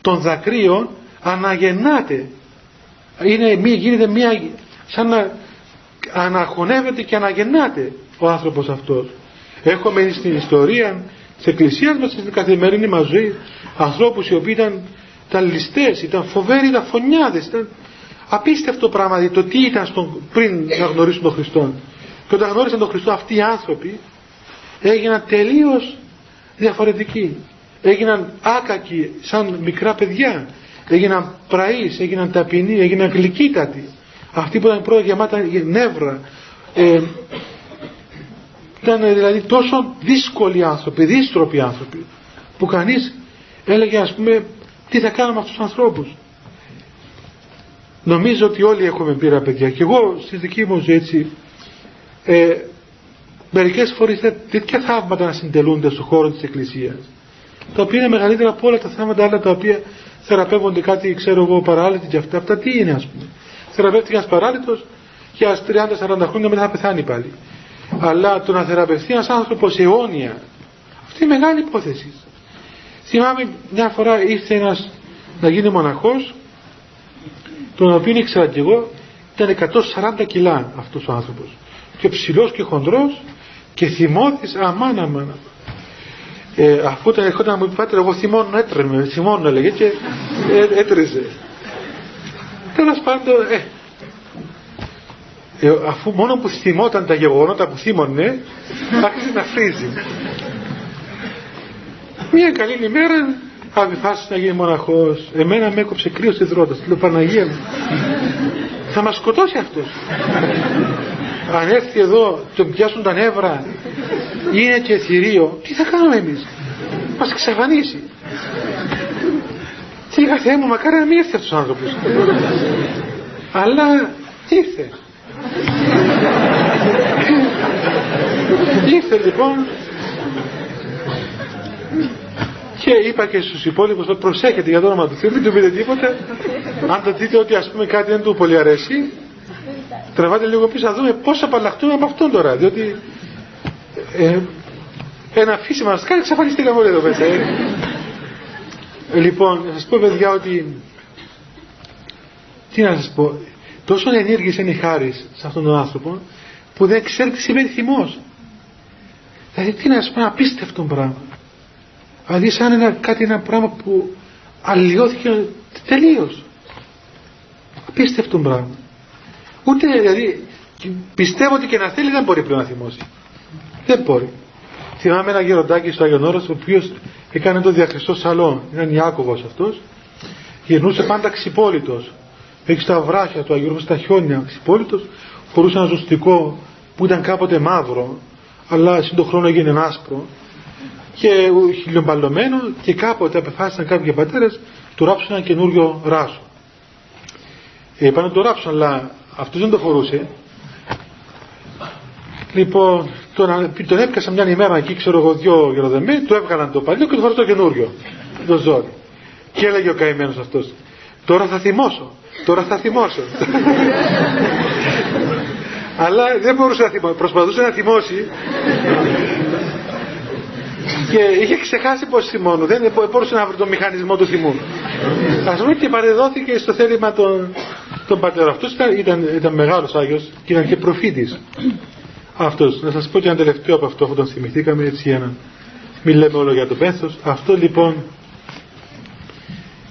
των δακρύων αναγεννάται. Είναι, γίνεται μια, σαν να αναχωνεύεται και αναγεννάται ο άνθρωπος αυτός. Έχουμε στην ιστορία της Εκκλησίας μας στην καθημερινή μας ζωή ανθρώπους οι οποίοι ήταν, ήταν ληστές, ήταν φοβέροι, ήταν φωνιάδες, ήταν απίστευτο πράγμα δηλαδή, το τι ήταν στον, πριν να γνωρίσουν τον Χριστό. Και όταν γνώρισαν τον Χριστό αυτοί οι άνθρωποι έγιναν τελείως διαφορετικοί. Έγιναν άκακοι σαν μικρά παιδιά. Έγιναν πραείς, έγιναν ταπεινοί, έγιναν γλυκύτατοι. Αυτοί που ήταν πρώτα γεμάτα νεύρα. Ε, ήταν δηλαδή τόσο δύσκολοι άνθρωποι, δύστροποι άνθρωποι, που κανείς έλεγε ας πούμε τι θα κάνουμε με αυτούς τους ανθρώπους; Νομίζω ότι όλοι έχουμε πείρα παιδιά και εγώ στη δική μου ζωή έτσι ε, μερικές φορές τέτοια θαύματα να συντελούνται στον χώρο της Εκκλησίας τα οποία είναι μεγαλύτερα από όλα τα θαύματα άλλα τα οποία θεραπεύονται κάτι ξέρω εγώ παράλυτη και αυτά. Αυτά τι είναι ας πούμε. Θεραπεύτηκε ένας παράλυτος και 30-40 χρόνια μετά θα πεθάνει πάλι αλλά το να θεραπευτεί ένας άνθρωπος αιώνια αυτή είναι μεγάλη υπόθεση θυμάμαι μια φορά ήρθε ένας να γίνει μοναχός τον οποίο ήξερα και εγώ ήταν 140 κιλά αυτός ο άνθρωπος. Και ψηλός και χοντρός και θυμώθης αμάν αμάν ε, αφού όταν ερχόταν να μου πει πάτερ εγώ θυμώνω έτρεμε θυμώνω έλεγε και ε, έτρεζε τέλος πάντων ε, ε, αφού μόνο που θυμόταν τα γεγονότα που θύμωνε άρχισε να φρίζει μια καλή ημέρα. Αποφάσισε να γίνει μοναχός. Εμένα με έκοψε κρύος υδρότας λέω Παναγία μου θα μας σκοτώσει αυτός αν έρθει εδώ τον πιάσουν τα νεύρα. Είναι και θηρίο. Τι θα κάνουμε εμείς; Μας εξαφανίσει. Τι είχα Θεέ μου μακάρι να μην έρθει αυτός ο άνθρωπος αλλά ήρθε. Ήρθε λοιπόν και είπα και στους υπόλοιπους προσέχετε για το όνομα του Θεού μην του πείτε τίποτα αν το δείτε ότι ας πούμε κάτι δεν του πολύ αρέσει τραβάτε λίγο πίσω να δούμε πώς απαλλαχτούμε από αυτόν τώρα διότι ε, ένα φύση μας κάνει εξαφανιστήκαμε όλοι εδώ μέσα ε. λοιπόν να σας πω παιδιά ότι τι να σας πω τόσο ενέργειες είναι η χάρη σε αυτόν τον άνθρωπο που δεν ξέρει τι σημαίνει θυμός. Δηλαδή τι να σου πω απίστευτο πράγμα. Δηλαδή σαν ένα, κάτι ένα πράγμα που αλλοιώθηκε τελείως. Απίστευτο πράγμα. Ούτε δηλαδή πιστεύω ότι και να θέλει δεν μπορεί πλέον να θυμώσει. Δεν μπορεί. Θυμάμαι ένα γεροντάκι στο Άγιον Όρος ο οποίος έκανε το διακριστό σαλόν. Ήταν Ιάκωβος αυτός. Γυρνούσε πάντα ξυπόλυτος έχει στα βράχια του Αγίου στα χιόνια ξυπόλυτος φορούσε ένα ζωστικό που ήταν κάποτε μαύρο αλλά σύν χρόνο έγινε άσπρο και χιλιομπαλωμένο και κάποτε απεφάσισαν κάποιοι πατέρες του ράψουν ένα καινούριο ράσο ε, είπαν να το ράψουν αλλά αυτός δεν το φορούσε λοιπόν τον, τον έπιασα μια ημέρα εκεί ξέρω εγώ δυο γεροδεμέ του έβγαλαν το παλιό και του φορούσε το καινούριο το ζόρι και έλεγε ο καημένος αυτός τώρα θα θυμώσω Τώρα θα θυμώσω. Αλλά δεν μπορούσε να θυμώσει. Προσπαθούσε να θυμώσει. Και είχε ξεχάσει πως θυμώνω, δεν μπορούσε να βρει τον μηχανισμό του θυμού. Ας πούμε και παρεδόθηκε στο θέλημα των, των πατέρων. Αυτός ήταν, ήταν, ήταν μεγάλος Άγιος και ήταν και προφήτης. Αυτός. Να σας πω και ένα τελευταίο από αυτό, αφού τον θυμηθήκαμε έτσι για να μην λέμε όλο για το πένθος. Αυτό λοιπόν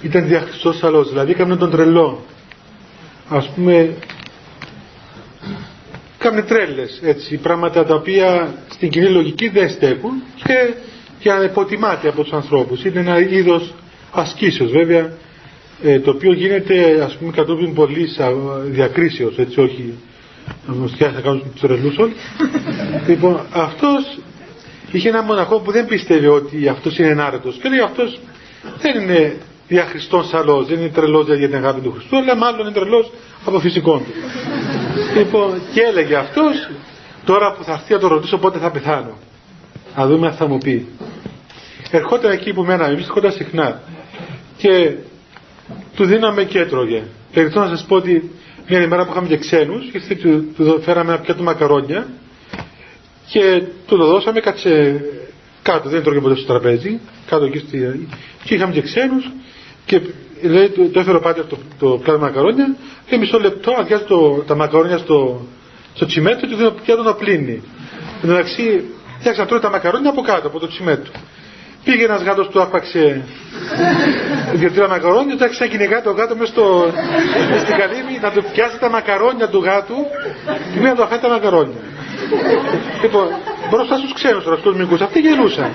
ήταν διαχριστός αλός, δηλαδή έκαμε τον τρελό. Ας πούμε, κάνε τρέλες, έτσι, πράγματα τα οποία στην κοινή λογική δεν στέκουν και για να υποτιμάται από τους ανθρώπους. Είναι ένα είδος ασκήσεως βέβαια, ε, το οποίο γίνεται ας πούμε κατόπιν πολύ διακρίσεως, έτσι όχι να θα κάνουν τους τρελούς όλοι. λοιπόν, αυτός είχε ένα μοναχό που δεν πίστευε ότι αυτός είναι ενάρετος και λέει αυτός δεν είναι για Χριστόν σαλός, δεν είναι τρελός για την αγάπη του Χριστού, αλλά μάλλον είναι τρελός από φυσικό του. Λοιπόν, και έλεγε αυτός, τώρα που θα έρθει να το ρωτήσω πότε θα πεθάνω. Να δούμε αν θα μου πει. Ερχόταν εκεί που μέναμε, εμείς ερχόταν συχνά. Και του δίναμε και έτρωγε. Περιτώ να σας πω ότι μια ημέρα που είχαμε και ξένους, ήρθε, του, του φέραμε ένα πιάτο μακαρόνια και του το δώσαμε, κάτσε κάτω, δεν τρώγε ποτέ στο τραπέζι, κάτω εκεί στη... και είχαμε και ξένους και λέει, το, έφερε ο πάτερ το, το πλάτο μακαρόνια, λέει μισό λεπτό, αδειάζει τα μακαρόνια στο, στο τσιμέτο και του δίνει πιάτο να πλύνει. Εν τω μεταξύ, φτιάξα τρώει τα μακαρόνια από κάτω, από το τσιμέτο. Πήγε ένας γάτος του άρπαξε δύο-τρία μακαρόνια, του άρχισε να το γάτο μέσα στο, στην καλύμη να του πιάσει τα μακαρόνια του γάτου και πήγε να του αφάει τα μακαρόνια. Λοιπόν, μπροστά στους ξένους τώρα, στου μικρού, αυτοί γελούσαν.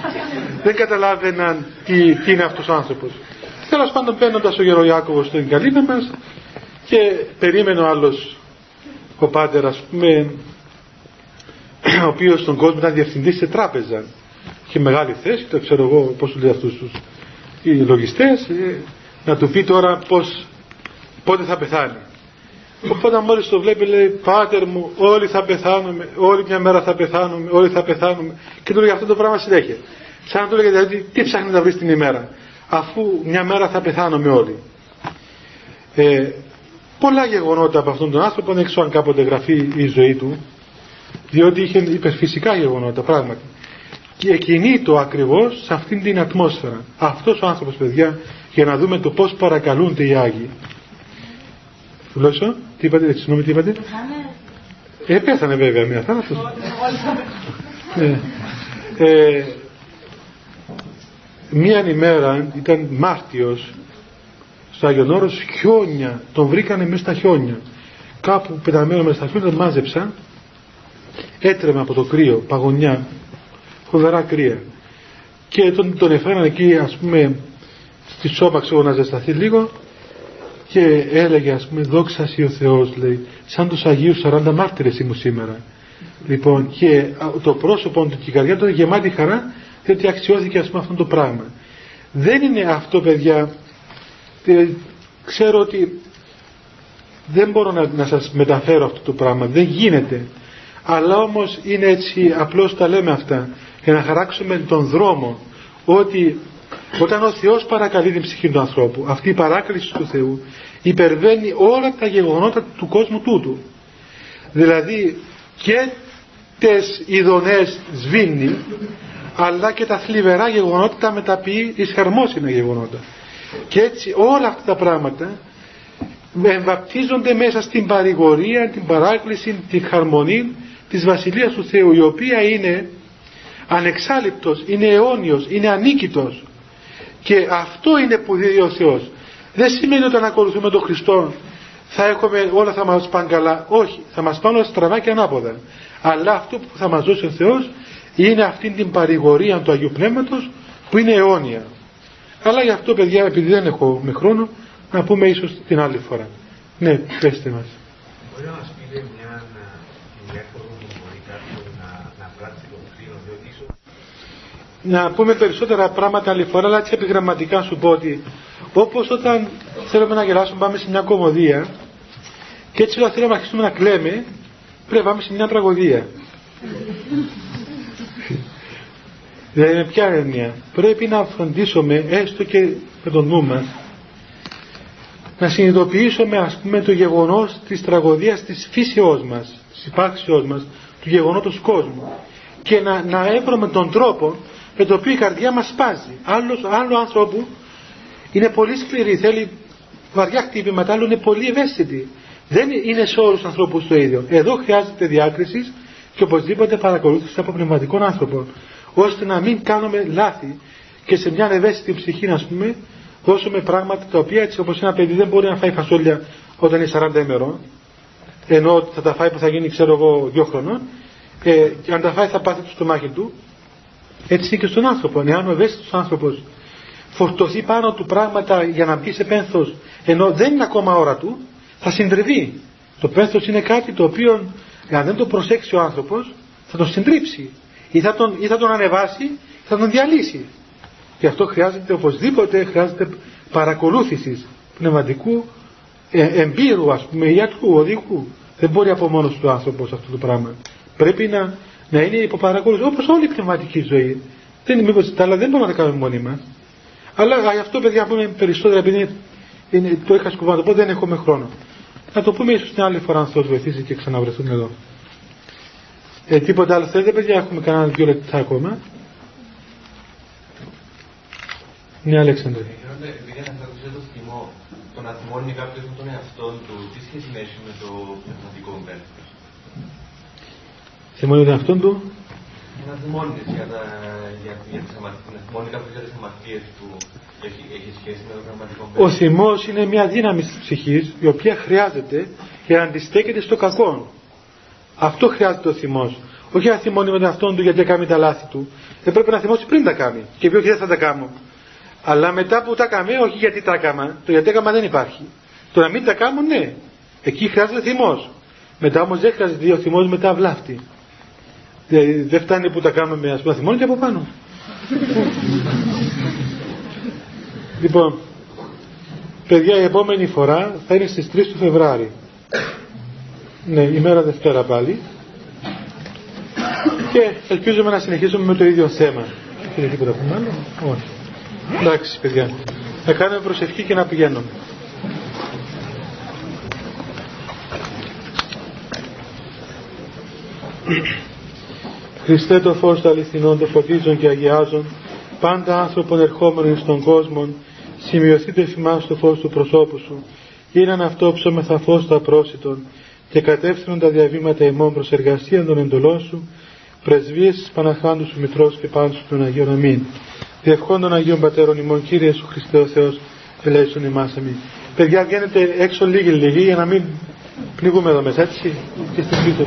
Δεν καταλάβαιναν τι, τι είναι αυτός ο άνθρωπος. Τέλος πάντων, παίρνοντας ο Γεροιάκοβο στην καλύμη μας και περίμενε ο άλλος ο πάτερ, ας πούμε, ο οποίος στον κόσμο ήταν διευθυντής σε τράπεζα. Είχε μεγάλη θέση, το ξέρω εγώ πώς τους λέει αυτούς τους οι λογιστές, ε, να του πει τώρα πώς, πότε θα πεθάνει. Οπότε μόλις το βλέπει λέει Πάτερ μου όλοι θα πεθάνουμε, όλη μια μέρα θα πεθάνουμε, όλοι θα πεθάνουμε και του λέει αυτό το πράγμα συνέχεια. Σαν να του λέγεται δηλαδή τι ψάχνει να βρει την ημέρα αφού μια μέρα θα πεθάνουμε όλοι. Ε, πολλά γεγονότα από αυτόν τον άνθρωπο δεν ξέρω αν κάποτε γραφεί η ζωή του διότι είχε υπερφυσικά γεγονότα πράγματι. Και εκείνη το ακριβώς σε αυτήν την ατμόσφαιρα. Αυτός ο άνθρωπος παιδιά για να δούμε το πως παρακαλούνται οι Άγιοι. Φουλώσο, τι είπατε, συγγνώμη τι είπατε; Ε, πέθανε βέβαια μια θάνατος ε, ε, Μία ημέρα ήταν Μάρτιος στο Άγιον Όρος χιόνια, τον βρήκανε μέσα στα χιόνια. Κάπου πεταμένο μέσα στα χιόνια τον μάζεψαν, έτρεμε από το κρύο, παγωνιά, φοβερά κρύα. Και τον, τον έφεραν εκεί ας πούμε στη σώπα ξέρω να ζεσταθεί λίγο και έλεγε ας πούμε δόξα ο Θεός λέει σαν τους Αγίους 40 μάρτυρες ήμουν σήμερα λοιπόν και το πρόσωπο του και η καρδιά του γεμάτη χαρά διότι αξιώθηκε ας πούμε αυτό το πράγμα. Δεν είναι αυτό παιδιά, ξέρω ότι δεν μπορώ να, να σας μεταφέρω αυτό το πράγμα, δεν γίνεται. Αλλά όμως είναι έτσι, απλώς τα λέμε αυτά, για να χαράξουμε τον δρόμο, ότι όταν ο Θεός παρακαλεί την ψυχή του ανθρώπου, αυτή η παράκληση του Θεού υπερβαίνει όλα τα γεγονότα του κόσμου τούτου. Δηλαδή και τις ειδονές σβήνει αλλά και τα θλιβερά γεγονότα τα μεταποιεί εις χαρμόσυνα γεγονότα. Και έτσι όλα αυτά τα πράγματα εμβαπτίζονται μέσα στην παρηγορία, την παράκληση, την χαρμονή της Βασιλείας του Θεού η οποία είναι ανεξάλληπτος, είναι αιώνιος, είναι ανίκητος και αυτό είναι που δίδει ο Θεός. Δεν σημαίνει ότι αν ακολουθούμε τον Χριστό θα έχουμε όλα θα μας πάνε καλά. Όχι, θα μας πάνε όλα στραβά και ανάποδα. Αλλά αυτό που θα μας δώσει ο Θεός είναι αυτή την παρηγορία του Αγίου Πνεύματος που είναι αιώνια. Αλλά γι' αυτό παιδιά επειδή δεν έχω με χρόνο να πούμε ίσως την άλλη φορά. Ναι, πέστε μας. Μπορεί να μας πείτε μια διάφορο που μπορεί κάποιος να, να πράξει το κτίνο, διότι ίσως... Να πούμε περισσότερα πράγματα άλλη φορά, αλλά έτσι επιγραμματικά σου πω ότι όπως όταν θέλουμε να γελάσουμε πάμε σε μια κομμωδία και έτσι όταν θέλουμε να αρχίσουμε να κλαίμε πρέπει να πάμε σε μια τραγωδία. Δηλαδή με ποια έννοια. Πρέπει να φροντίσουμε έστω και με τον νου μας να συνειδητοποιήσουμε ας πούμε το γεγονός της τραγωδίας της φύσεώς μας, της υπάρξεώς μας, του γεγονότος κόσμου και να, να έβρουμε τον τρόπο με το οποίο η καρδιά μας σπάζει. Άλλος, άλλο άνθρωπο είναι πολύ σκληρή, θέλει βαριά χτύπηματα, άλλο είναι πολύ ευαίσθητη. Δεν είναι σε όλους τους ανθρώπους το ίδιο. Εδώ χρειάζεται διάκριση και οπωσδήποτε παρακολούθηση από πνευματικών άνθρωπων, ώστε να μην κάνουμε λάθη και σε μια ευαίσθητη ψυχή, α πούμε, δώσουμε πράγματα τα οποία έτσι όπως ένα παιδί δεν μπορεί να φάει φασόλια όταν είναι 40 ημερών, ενώ θα τα φάει που θα γίνει, ξέρω εγώ, δύο χρονών, ε, και αν τα φάει θα πάθει το στομάχι του. Έτσι είναι και στον άνθρωπο. Εάν ο ευαίσθητο άνθρωπος φορτωθεί πάνω του πράγματα για να μπει σε πένθος, ενώ δεν είναι ακόμα ώρα του, θα συντριβεί. Το πένθος είναι κάτι το οποίο, αν δεν το προσέξει ο άνθρωπος, θα τον συντρίψει. Ή θα τον, ή θα τον ανεβάσει, ή θα τον διαλύσει. Γι' αυτό χρειάζεται οπωσδήποτε χρειάζεται παρακολούθηση πνευματικού ε, εμπειρου, ας πούμε, ιατρού, οδηγού. Δεν μπορεί από μόνος του άνθρωπος αυτό το πράγμα. Πρέπει να, να είναι υποπαρακολούθηση, όπως όλη η πνευματική ζωή. Δεν είναι μήπως τα άλλα δεν μπορούμε να τα κάνουμε μόνοι μας. Αλλά γι' αυτό, παιδιά, πούμε περισσότερα, επειδή είναι, το είχα σκοπό να το πω, δεν έχουμε χρόνο. Να το πούμε ίσως την άλλη φορά, αν Θεός βοηθήσει και ξαναβρεθούμε εδώ. Ε, τίποτα άλλο θέλετε, παιδιά, έχουμε κανένα δύο λεπτά ακόμα. Ναι, Αλέξανδρε. Επειδή αναφέρατε το θυμό, το να θυμώνει κάποιος με τον εαυτό του, τι σχέση έχει με το πνευματικό πένθο. Θυμώνει τον εαυτό του; Να θυμώνει για, τα, για, για τις αμαρτίες, να θυμώνει κάποιος για τις αμαρτίες του, έχει, έχει σχέση με το πνευματικό πένθο. Ο θυμός είναι μια δύναμη της ψυχής, η οποία χρειάζεται για να αντιστέκεται στο κακό. Αυτό χρειάζεται ο θυμός. Όχι να θυμώνει με τον εαυτό του γιατί κάνει τα λάθη του. Δεν πρέπει να θυμώσει πριν τα κάνει. Και πει όχι δεν θα τα κάνω. Αλλά μετά που τα καμε, όχι γιατί τα έκανα, το γιατί έκανα δεν υπάρχει. Το να μην τα κάνω, ναι. Εκεί χρειάζεται θυμός. Μετά όμως δεν χρειάζεται ο θυμός μετά βλάφτη. Δεν φτάνει που τα κάνουμε α πούμε θυμώνει και από πάνω. λοιπόν, παιδιά η επόμενη φορά θα είναι στις 3 του Φεβράρι. Ναι, ημέρα Δευτέρα πάλι. Και ελπίζουμε να συνεχίσουμε με το ίδιο θέμα. Έχετε τίποτα που άλλο; Όχι. Εντάξει παιδιά. Να κάνουμε προσευχή και να πηγαίνουμε. Χριστέ το φως των αληθινών, το φωτίζουν και αγιάζουν, πάντα άνθρωπον ερχόμενων στον κόσμο, σημειωθείτε εφημάς το φως του προσώπου σου, γίναν αυτό ψώμεθα φως τα πρόσιτον, και κατεύθυνον τα διαβήματα ημών προς εργασία των εντολών σου, πρεσβείες της Παναχάντου σου Μητρός και πάνω σου των Αγίων Αμήν. Διευχών των Αγίων Πατέρων ημών, Κύριε Σου Χριστέ ο Θεός, ελέησον εμάς αμήν. Παιδιά βγαίνετε έξω λίγοι λίγοι για να μην πνιγούμε εδώ μέσα, έτσι, και στην πίσω.